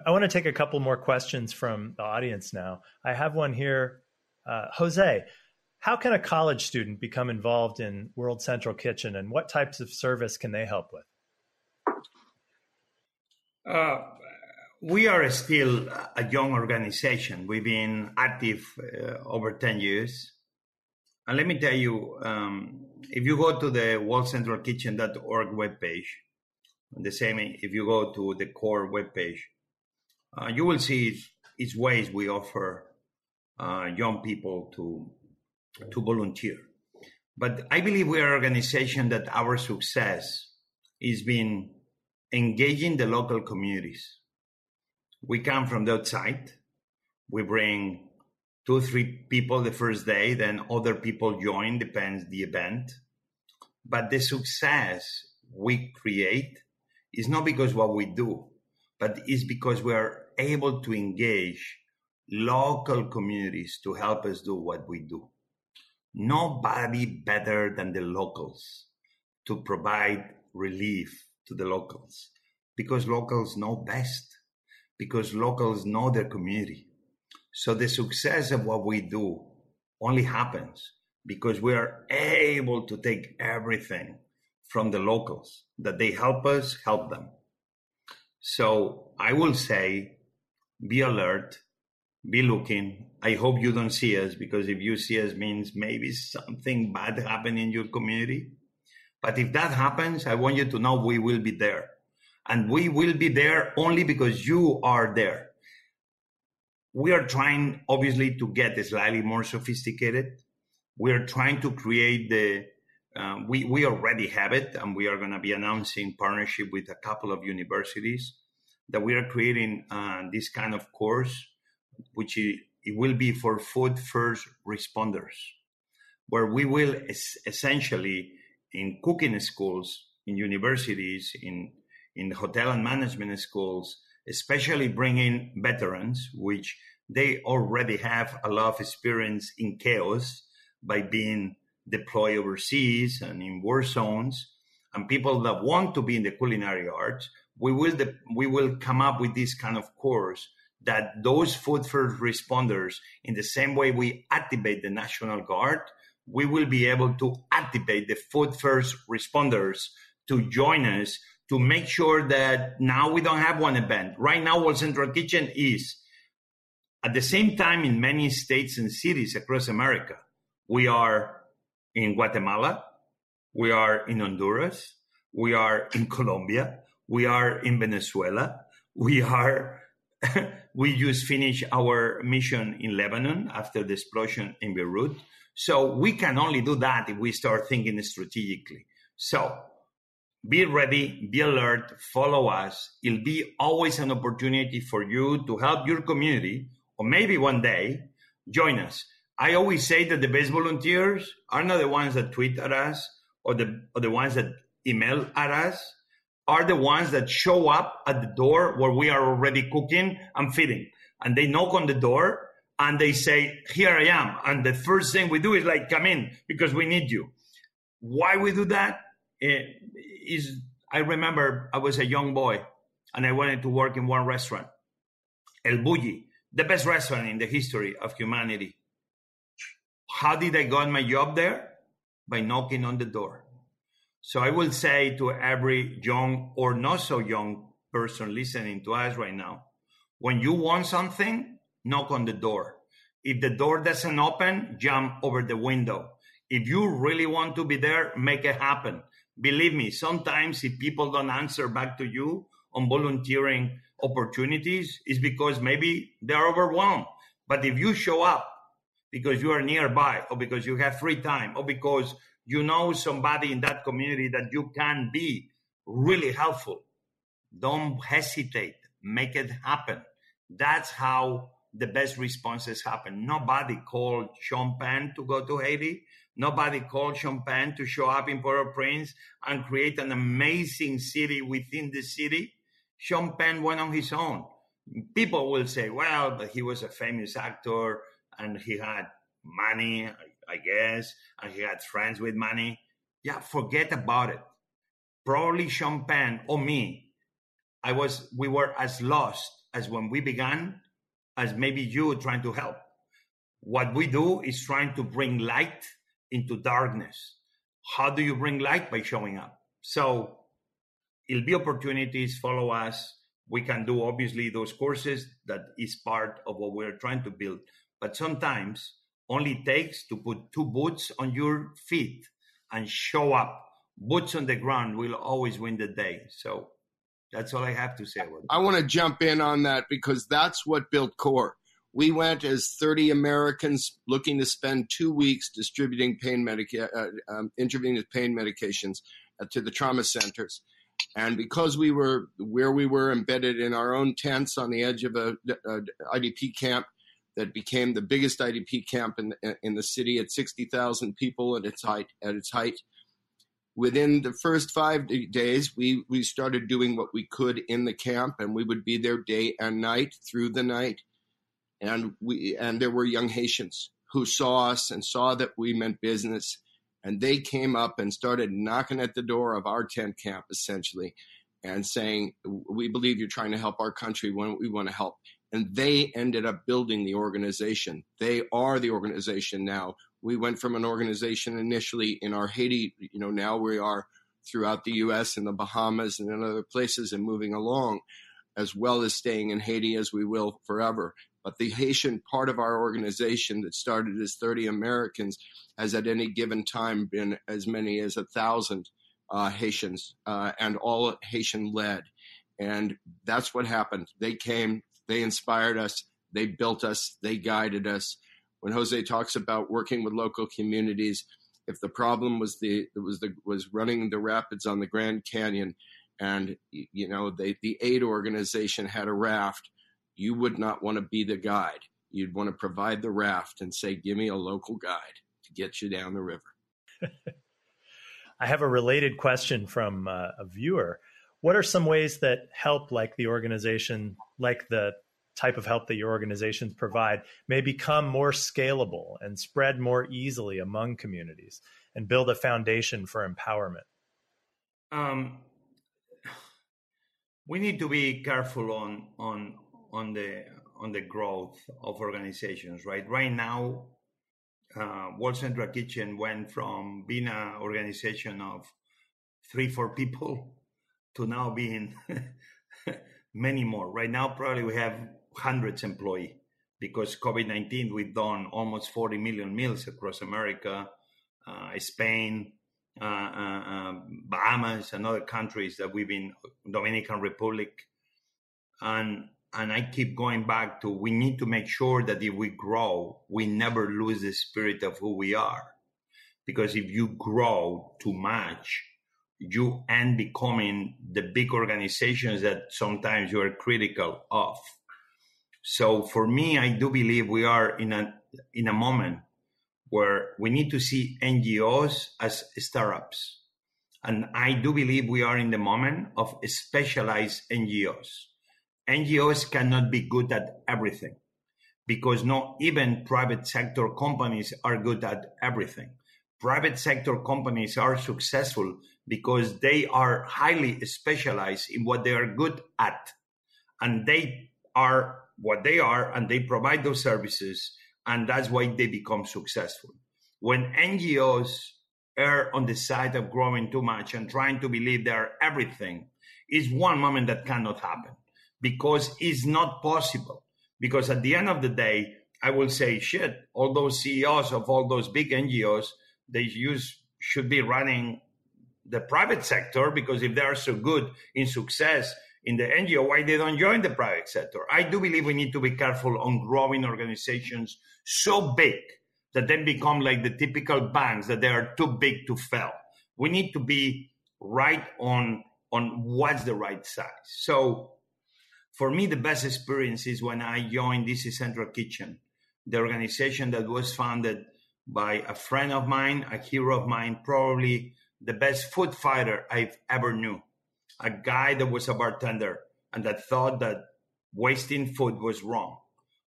I want to take a couple more questions from the audience now. I have one here. Uh, Jose, how can a college student become involved in World Central Kitchen and what types of service can they help with? Uh, we are still a young organization. We've been active uh, over 10 years. And let me tell you, um, if you go to the worldcentralkitchen.org webpage, the same if you go to the core webpage, uh, you will see its ways we offer uh, young people to to volunteer. But I believe we are an organization that our success is being engaging the local communities. We come from the outside. We bring two three people the first day, then other people join, depends the event. But the success we create is not because what we do, but is because we are able to engage local communities to help us do what we do. Nobody better than the locals to provide relief to the locals because locals know best, because locals know their community so the success of what we do only happens because we are able to take everything from the locals that they help us help them. So I will say, be alert, be looking. I hope you don't see us because if you see us means maybe something bad happened in your community. But if that happens, I want you to know we will be there. And we will be there only because you are there we are trying obviously to get slightly more sophisticated we are trying to create the uh, we, we already have it and we are going to be announcing partnership with a couple of universities that we are creating uh, this kind of course which it, it will be for food first responders where we will es- essentially in cooking schools in universities in in hotel and management schools especially bringing veterans, which they already have a lot of experience in chaos by being deployed overseas and in war zones, and people that want to be in the culinary arts, we will de- we will come up with this kind of course that those food first responders, in the same way we activate the National Guard, we will be able to activate the food first responders to join us to make sure that now we don't have one event. Right now, World Central Kitchen is, at the same time, in many states and cities across America, we are in Guatemala, we are in Honduras, we are in Colombia, we are in Venezuela, we are (laughs) we just finished our mission in Lebanon after the explosion in Beirut. So we can only do that if we start thinking strategically. So be ready, be alert, follow us. It'll be always an opportunity for you to help your community, or maybe one day join us. I always say that the best volunteers are not the ones that tweet at us or the, or the ones that email at us, are the ones that show up at the door where we are already cooking and feeding. And they knock on the door and they say, Here I am. And the first thing we do is like, Come in because we need you. Why we do that? Eh, I remember I was a young boy and I wanted to work in one restaurant, El Bulli, the best restaurant in the history of humanity. How did I got my job there? By knocking on the door. So I will say to every young or not so young person listening to us right now, when you want something, knock on the door. If the door doesn't open, jump over the window. If you really want to be there, make it happen believe me, sometimes if people don't answer back to you on volunteering opportunities, it's because maybe they're overwhelmed. But if you show up because you are nearby or because you have free time or because you know somebody in that community that you can be really helpful, don't hesitate. Make it happen. That's how the best responses happen. Nobody called Penn to go to Haiti. Nobody called Penn to show up in Port-au-Prince and create an amazing city within the city. Penn went on his own. People will say, well, but he was a famous actor and he had money, I guess, and he had friends with money. Yeah, forget about it. Probably Sean Penn or me, I was, we were as lost as when we began as maybe you trying to help. What we do is trying to bring light into darkness. How do you bring light? By showing up. So it'll be opportunities, follow us. We can do obviously those courses that is part of what we're trying to build. But sometimes only takes to put two boots on your feet and show up. Boots on the ground will always win the day. So that's all I have to say. I want to jump in on that because that's what built CORE. We went as 30 Americans looking to spend two weeks distributing pain medica- uh, um, intravenous pain medications uh, to the trauma centers. And because we were where we were embedded in our own tents on the edge of a, a IDP camp that became the biggest IDP camp in, in the city at 60,000 people at its height, at its height. Within the first five days, we, we started doing what we could in the camp, and we would be there day and night through the night and we and there were young Haitians who saw us and saw that we meant business, and they came up and started knocking at the door of our tent camp essentially, and saying, "We believe you're trying to help our country. We want to help." And they ended up building the organization. They are the organization now. We went from an organization initially in our Haiti, you know, now we are throughout the U.S. and the Bahamas and in other places and moving along, as well as staying in Haiti as we will forever. But the Haitian part of our organization that started as 30 Americans has at any given time been as many as a thousand uh, Haitians uh, and all Haitian led. And that's what happened. They came, they inspired us, they built us, they guided us. When Jose talks about working with local communities, if the problem was the was the was running the rapids on the Grand Canyon, and you know they, the aid organization had a raft, you would not want to be the guide. You'd want to provide the raft and say, give me a local guide to get you down the river. (laughs) I have a related question from uh, a viewer. What are some ways that help, like the organization, like the type of help that your organizations provide, may become more scalable and spread more easily among communities and build a foundation for empowerment? Um, we need to be careful on on on the on the growth of organizations. Right, right now, uh, World Central Kitchen went from being an organization of three four people to now being (laughs) many more. Right now, probably we have hundreds employee because COVID nineteen. We've done almost forty million meals across America, uh, Spain, uh, uh, um, Bahamas, and other countries that we've been, Dominican Republic, and and I keep going back to we need to make sure that if we grow, we never lose the spirit of who we are, because if you grow too much, you end becoming the big organizations that sometimes you are critical of. So for me, I do believe we are in a in a moment where we need to see NGOs as startups. And I do believe we are in the moment of specialized NGOs. NGOs cannot be good at everything because not even private sector companies are good at everything. Private sector companies are successful because they are highly specialized in what they are good at. And they are what they are and they provide those services and that's why they become successful. When NGOs err on the side of growing too much and trying to believe they're everything, is one moment that cannot happen because it's not possible. Because at the end of the day, I will say, shit, all those CEOs of all those big NGOs, they use should be running the private sector because if they are so good in success in the NGO, why they don't join the private sector? I do believe we need to be careful on growing organizations so big that then become like the typical banks that they are too big to fail. We need to be right on on what's the right size. So for me, the best experience is when I joined DC Central Kitchen, the organization that was founded by a friend of mine, a hero of mine, probably the best food fighter I've ever knew. A guy that was a bartender and that thought that wasting food was wrong.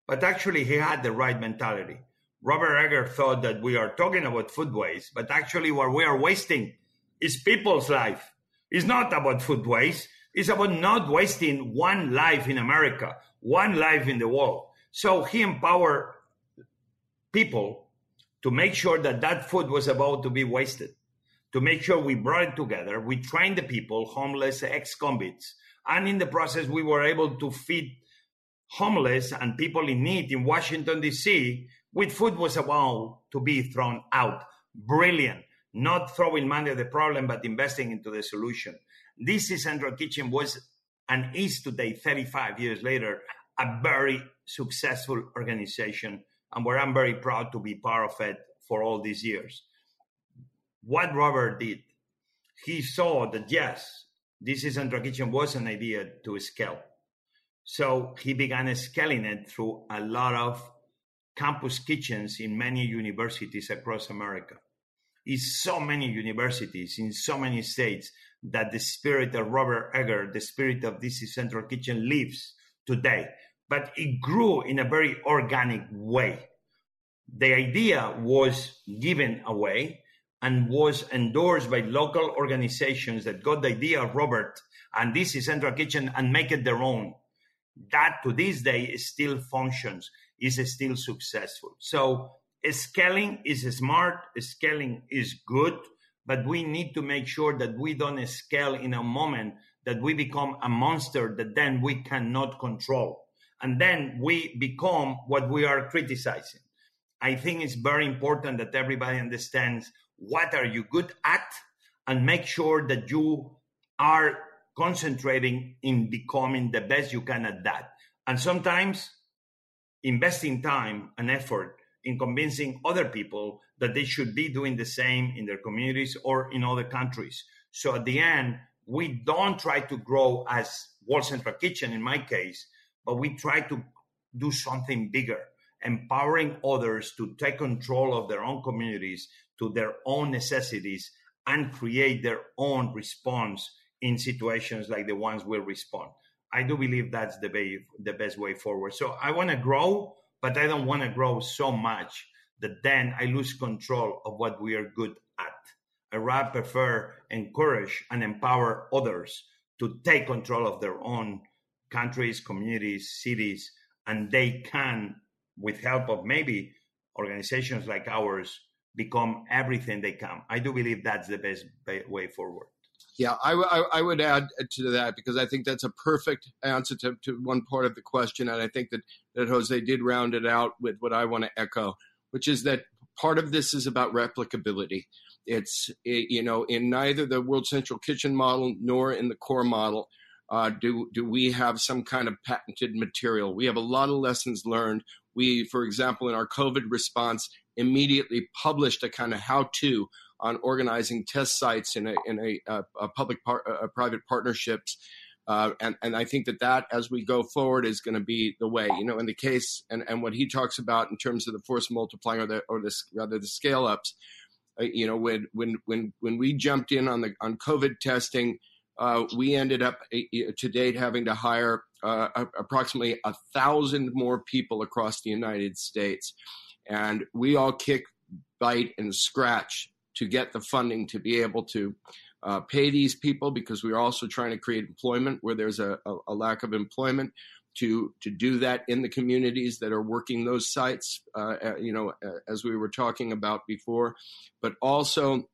But actually, he had the right mentality. Robert Egger thought that we are talking about food waste, but actually, what we are wasting is people's life. It's not about food waste. It's about not wasting one life in America, one life in the world. So he empowered people to make sure that that food was about to be wasted, to make sure we brought it together. We trained the people, homeless ex convicts, and in the process, we were able to feed homeless and people in need in Washington, D.C., with food was about to be thrown out. Brilliant. Not throwing money at the problem, but investing into the solution. DC Central Kitchen was and is today, 35 years later, a very successful organization and where I'm very proud to be part of it for all these years. What Robert did, he saw that yes, DC Central Kitchen was an idea to scale so he began scaling it through a lot of campus kitchens in many universities across America. In so many universities in so many states that the spirit of Robert Egger, the spirit of this Central Kitchen lives today. But it grew in a very organic way. The idea was given away and was endorsed by local organizations that got the idea of Robert and DC Central Kitchen and make it their own that to this day still functions, is still successful. So scaling is smart, scaling is good, but we need to make sure that we don't scale in a moment that we become a monster that then we cannot control. And then we become what we are criticizing. I think it's very important that everybody understands what are you good at and make sure that you are concentrating in becoming the best you can at that. And sometimes investing time and effort in convincing other people that they should be doing the same in their communities or in other countries. So at the end, we don't try to grow as World Central Kitchen in my case, but we try to do something bigger, empowering others to take control of their own communities to their own necessities and create their own response in situations like the ones we respond. I do believe that's the, way, the best way forward. So I want to grow, but I don't want to grow so much that then I lose control of what we are good at. I rather prefer encourage and empower others to take control of their own countries, communities, cities, and they can, with help of maybe organizations like ours, become everything they can. I do believe that's the best way forward. Yeah, I, I, would add to that because I think that's a perfect answer to, to one part of the question. And I think that, that Jose did round it out with what I want to echo, which is that part of this is about replicability. It's, it, you know, in neither the World Central Kitchen model nor in the core model uh, do, do we have some kind of patented material. We have a lot of lessons learned. We, for example, in our COVID response, immediately published a kind of how to on organizing test sites in a, in a, a, a public par- a private partnerships. Uh, and, and I think that that, as we go forward, is going to be the way. You know, in the case and, and what he talks about in terms of the force multiplying or the or the rather the scale ups. Uh, you know, when when when when we jumped in on the on COVID testing, uh, we ended up uh, to date having to hire uh, approximately a thousand more people across the United States, and we all kick, bite, and scratch to get the funding to be able to uh, pay these people because we're also trying to create employment where there's a, a, a, lack of employment to to do that in the communities that are working those sites uh, uh you know as we were talking about before but also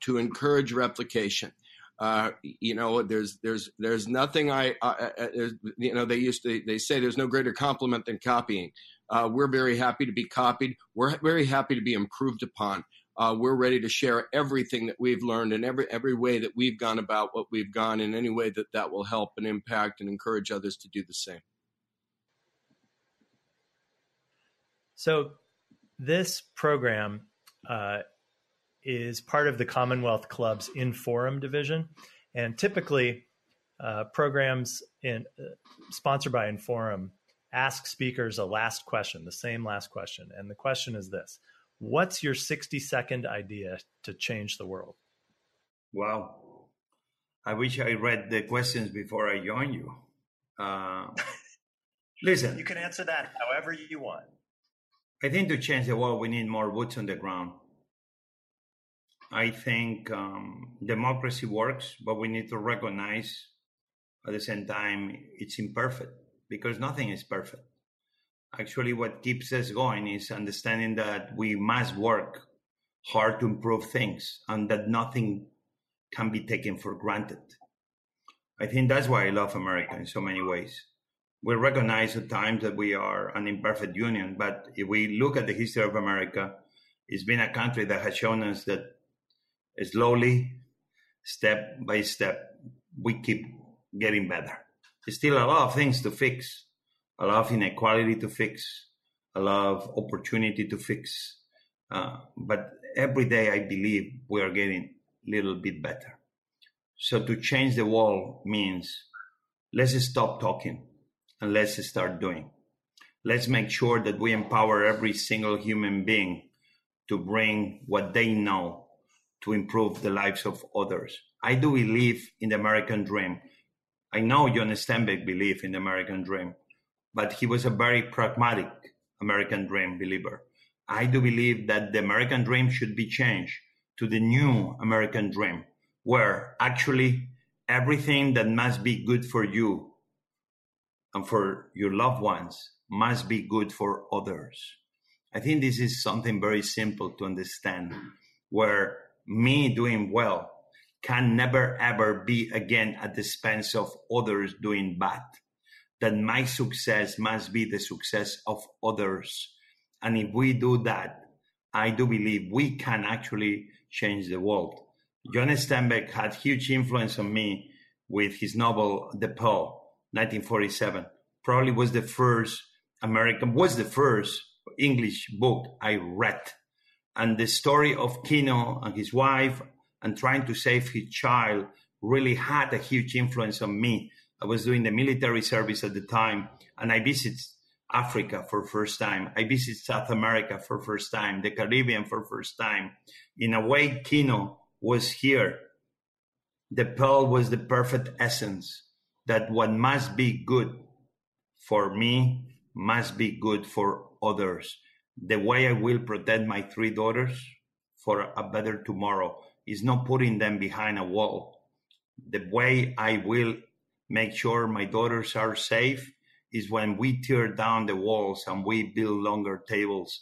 to encourage replication. Uh, you know there's there's there's nothing I, I, I you know they used to they say there's no greater compliment than copying uh, we're very happy to be copied. We're very happy to be improved upon. Uh, we're ready to share everything that we've learned and every every way that we've gone about what we've gone in any way that that will help and impact and encourage others to do the same. So, this program uh, is part of the Commonwealth Club's Inforum division, and typically, uh, programs in uh, sponsored by Inforum ask speakers a last question, the same last question, and the question is this What's your 60 second idea to change the world? Wow. I wish I read the questions before I joined you. Uh, (laughs) listen. You can answer that however you want. I think to change the world, we need more boots on the ground. I think um, democracy works, but we need to recognize at the same time it's imperfect because nothing is perfect actually what keeps us going is understanding that we must work hard to improve things and that nothing can be taken for granted. I think that's why I love America in so many ways. We recognize at times that we are an imperfect union, but if we look at the history of America, it's been a country that has shown us that slowly, step by step, we keep getting better. There's still a lot of things to fix, a lot of inequality to fix, a lot of opportunity to fix. Uh, but every day, I believe we are getting a little bit better. So to change the world means let's stop talking and let's start doing. Let's make sure that we empower every single human being to bring what they know to improve the lives of others. I do believe in the American dream. I know John Steinbeck believed in the American dream but he was a very pragmatic American dream believer. I do believe that the American dream should be changed to the new American dream, where actually everything that must be good for you and for your loved ones must be good for others. I think this is something very simple to understand, where me doing well can never ever be again at the expense of others doing bad that my success must be the success of others. And if we do that, I do believe we can actually change the world. John Steinbeck had huge influence on me with his novel The Pearl, 1947. Probably was the first American, was the first English book I read. And the story of Kino and his wife and trying to save his child really had a huge influence on me I was doing the military service at the time, and I visited Africa for first time. I visited South America for first time, the Caribbean for first time. In a way, Kino was here. The pearl was the perfect essence that what must be good for me must be good for others. The way I will protect my three daughters for a better tomorrow is not putting them behind a wall The way I will make sure my daughters are safe is when we tear down the walls and we build longer tables.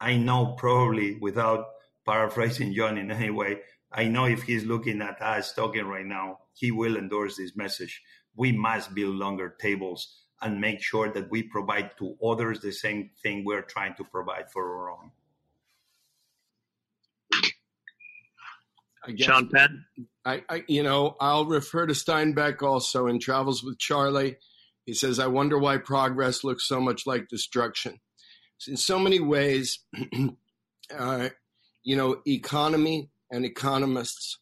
I know probably without paraphrasing John in any way, I know if he's looking at us talking right now, he will endorse this message. We must build longer tables and make sure that we provide to others the same thing we're trying to provide for our own. I guess, Sean Penn? I, I, you know, I'll refer to Steinbeck also in Travels with Charley. He says, I wonder why progress looks so much like destruction. In so many ways, (clears throat) uh, you know, economy and economists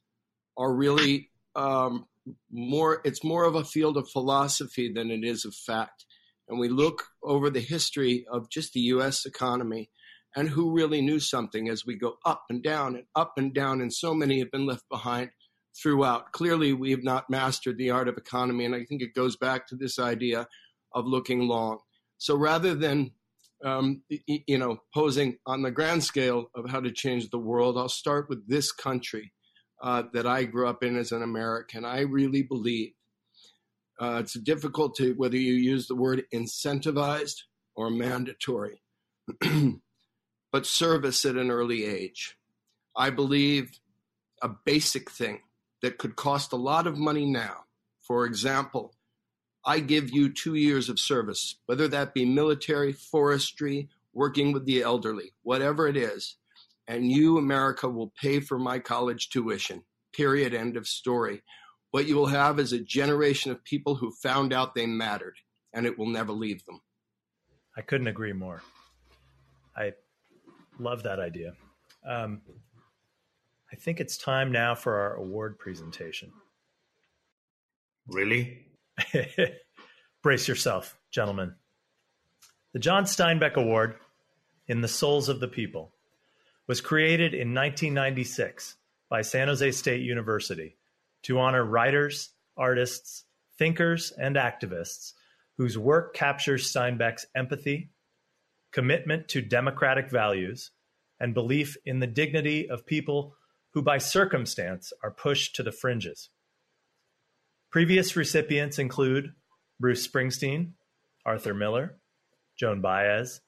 are really um, more, it's more of a field of philosophy than it is of fact. And we look over the history of just the US economy and who really knew something as we go up and down and up and down, and so many have been left behind throughout. Clearly, we have not mastered the art of economy, and I think it goes back to this idea of looking long. So rather than um, you know posing on the grand scale of how to change the world, I'll start with this country uh, that I grew up in as an American. I really believe uh, it's difficult to whether you use the word incentivized or mandatory. (clears throat) but service at an early age. I believe a basic thing that could cost a lot of money now. For example, I give you two years of service, whether that be military, forestry, working with the elderly, whatever it is, and you, America, will pay for my college tuition. Period. End of story. What you will have is a generation of people who found out they mattered, and it will never leave them. I couldn't agree more. I Love that idea. Um, I think it's time now for our award presentation. Really? (laughs) Brace yourself, gentlemen. The John Steinbeck Award in the Souls of the People was created in 1996 by San Jose State University to honor writers, artists, thinkers, and activists whose work captures Steinbeck's empathy, commitment to democratic values, and belief in the dignity of people who by circumstance are pushed to the fringes. Previous recipients include Bruce Springsteen, Arthur Miller, Joan Baez,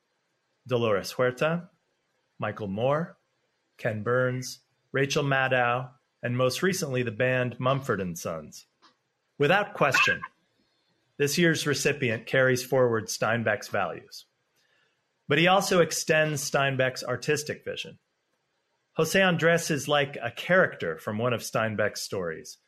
Dolores Huerta, Michael Moore, Ken Burns, Rachel Maddow, and most recently the band Mumford and Sons. Without question, this year's recipient carries forward Steinbeck's values. But he also extends Steinbeck's artistic vision. Jose Andres is like a character from one of Steinbeck's stories,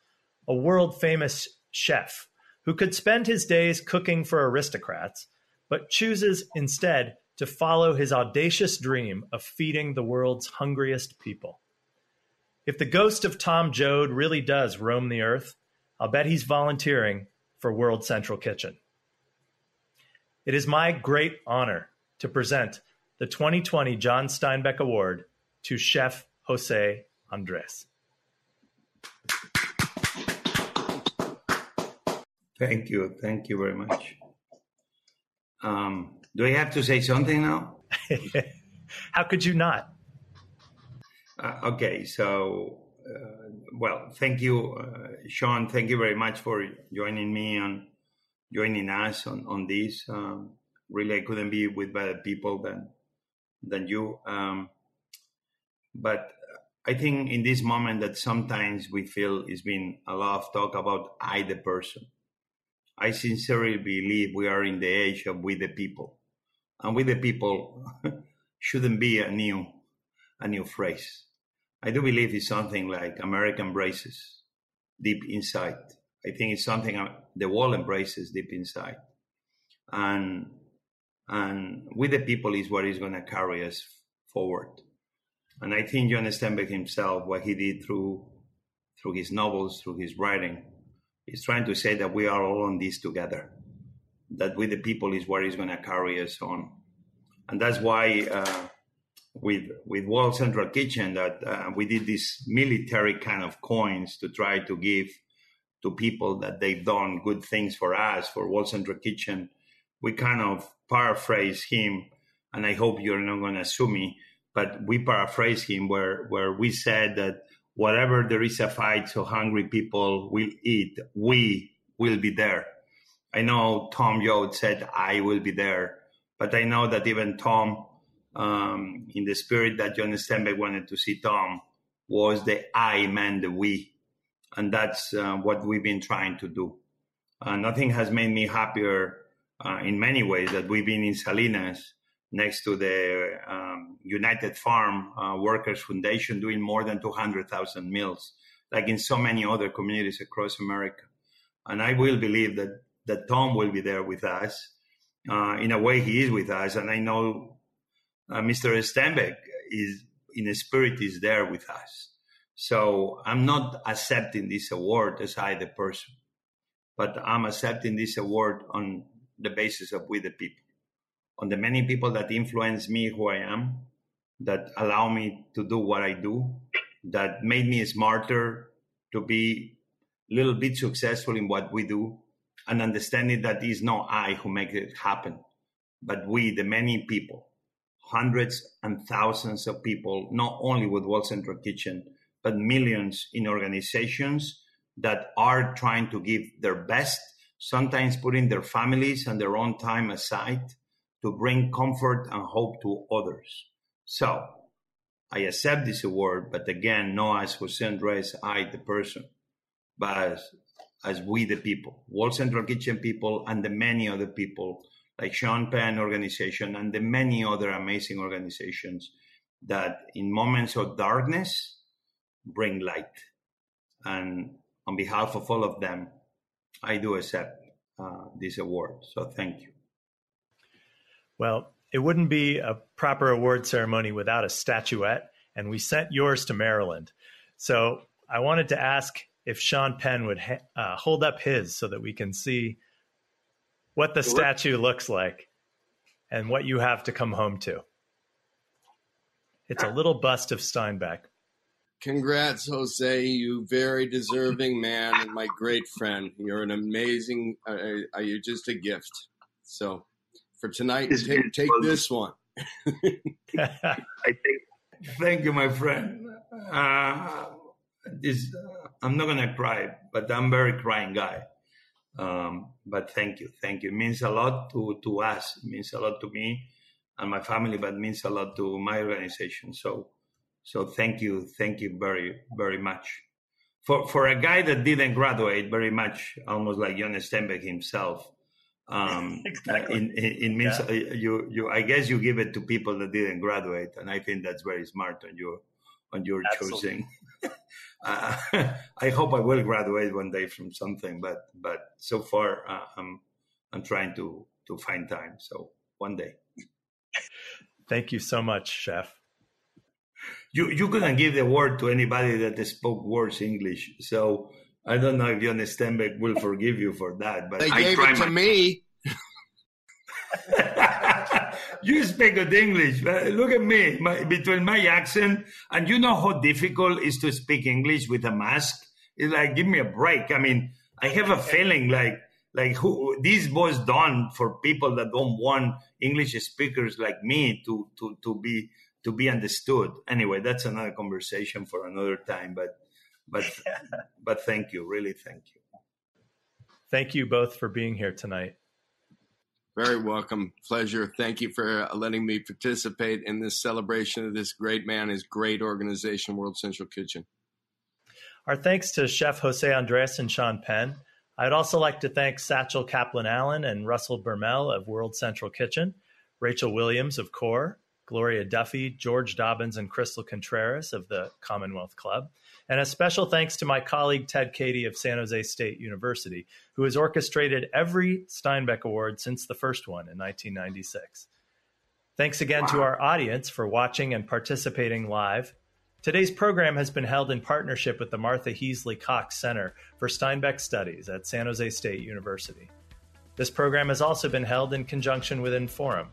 a world famous chef who could spend his days cooking for aristocrats, but chooses instead to follow his audacious dream of feeding the world's hungriest people. If the ghost of Tom Joad really does roam the earth, I'll bet he's volunteering for World Central Kitchen. It is my great honor to present the 2020 John Steinbeck Award to Chef Jose Andres. Thank you. Thank you very much. Um, do I have to say something now? (laughs) How could you not? Uh, okay, so, uh, well, thank you, uh, Sean. Thank you very much for joining me and joining us on, on this. Um, really I couldn't be with better people than than you. Um, but I think in this moment that sometimes we feel it's been a lot of talk about I the person. I sincerely believe we are in the age of we the people, and we the people (laughs) shouldn't be a new a new phrase. I do believe it's something like America embraces deep inside. I think it's something the world embraces deep inside, and and with the people is what is going to carry us forward. And I think John Steinbeck himself, what he did through through his novels, through his writing, is trying to say that we are all on this together. That with the people is what is going to carry us on, and that's why uh, with with World Central Kitchen that uh, we did these military kind of coins to try to give to people that they've done good things for us for World Central Kitchen. We kind of paraphrase him, and I hope you're not going to sue me, but we paraphrase him where, where we said that whatever there is a fight, so hungry people will eat, we will be there. I know Tom Joad said, I will be there. But I know that even Tom, um, in the spirit that John Steinbeck wanted to see Tom, was the I meant the we. And that's uh, what we've been trying to do. Uh, nothing has made me happier uh, in many ways that we've been in Salinas next to the um, United Farm uh, Workers Foundation doing more than 200,000 meals, like in so many other communities across America. And I will believe that, that Tom will be there with us. Uh, in a way, he is with us. And I know uh, Mr. Steinbeck is, in a spirit, is there with us. So I'm not accepting this award as I, the person, but I'm accepting this award on the basis of we, the people. On the many people that influence me who I am, that allow me to do what I do, that made me smarter to be a little bit successful in what we do, and understanding that it's not I who make it happen, but we, the many people, hundreds and thousands of people, not only with World Central Kitchen, but millions in organizations that are trying to give their best, sometimes putting their families and their own time aside to bring comfort and hope to others. So I accept this award, but again, not as Jose Andres, I, the person, but as, as we, the people, World Central Kitchen people, and the many other people like Sean Penn organization and the many other amazing organizations that in moments of darkness bring light. And on behalf of all of them, I do accept uh, this award. So thank you. Well, it wouldn't be a proper award ceremony without a statuette, and we sent yours to Maryland. So I wanted to ask if Sean Penn would ha- uh, hold up his so that we can see what the statue looks like and what you have to come home to. It's a little bust of Steinbeck. Congrats, Jose. You very deserving man and my great friend. You're an amazing. Uh, uh, you're just a gift. So for tonight. take, take this one. (laughs) I think. Thank you, my friend. Uh, this, uh, I'm not gonna cry, but I'm a very crying guy. Um, but thank you, thank you. It means a lot to to us. It means a lot to me and my family, but means a lot to my organization. So, so thank you, thank you very, very much. For for a guy that didn't graduate, very much almost like John Steinbeck himself. Um, (laughs) exactly. In, in, means yeah. Uh, you you I guess you give it to people that didn't graduate, and I think that's very smart on your on your Absolutely. choosing. (laughs) uh, I hope I will graduate one day from something, but but so far uh, I'm I'm trying to to find time. So one day. (laughs) Thank you so much, Chef. You you couldn't give the word to anybody that spoke worse English, so I don't know if John Steinbeck will forgive you for that, but they gave it to me. (laughs) you speak good English. Uh, look at me, my, between my accent and you know how difficult it is to speak English with a mask. It's like give me a break. I mean, I have a feeling like like who this was done for people that don't want English speakers like me to to to be to be understood. Anyway, that's another conversation for another time. But but (laughs) but thank you, really, thank you. Thank you both for being here tonight. Very welcome. Pleasure. Thank you for uh, letting me participate in this celebration of this great man, his great organization, World Central Kitchen. Our thanks to Chef Jose Andres and Sean Penn. I'd also like to thank Satchel Kaplan Allen and Russell Bermel of World Central Kitchen, Rachel Williams of CORE, Gloria Duffy, George Dobbins, and Crystal Contreras of the Commonwealth Club, and a special thanks to my colleague Ted Cady of San Jose State University, who has orchestrated every Steinbeck Award since the first one in 1996. Thanks again wow. to our audience for watching and participating live. Today's program has been held in partnership with the Martha Heasley Cox Center for Steinbeck Studies at San Jose State University. This program has also been held in conjunction with Inforum.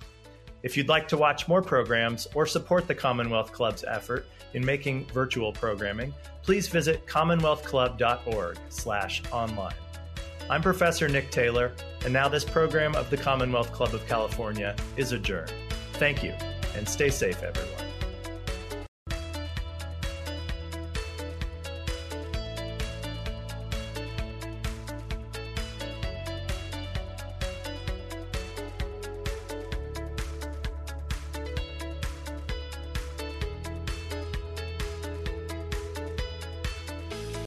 If you'd like to watch more programs or support the Commonwealth Club's effort in making virtual programming, please visit commonwealthclub.org/online. I'm Professor Nick Taylor, and now this program of the Commonwealth Club of California is adjourned. Thank you, and stay safe, everyone.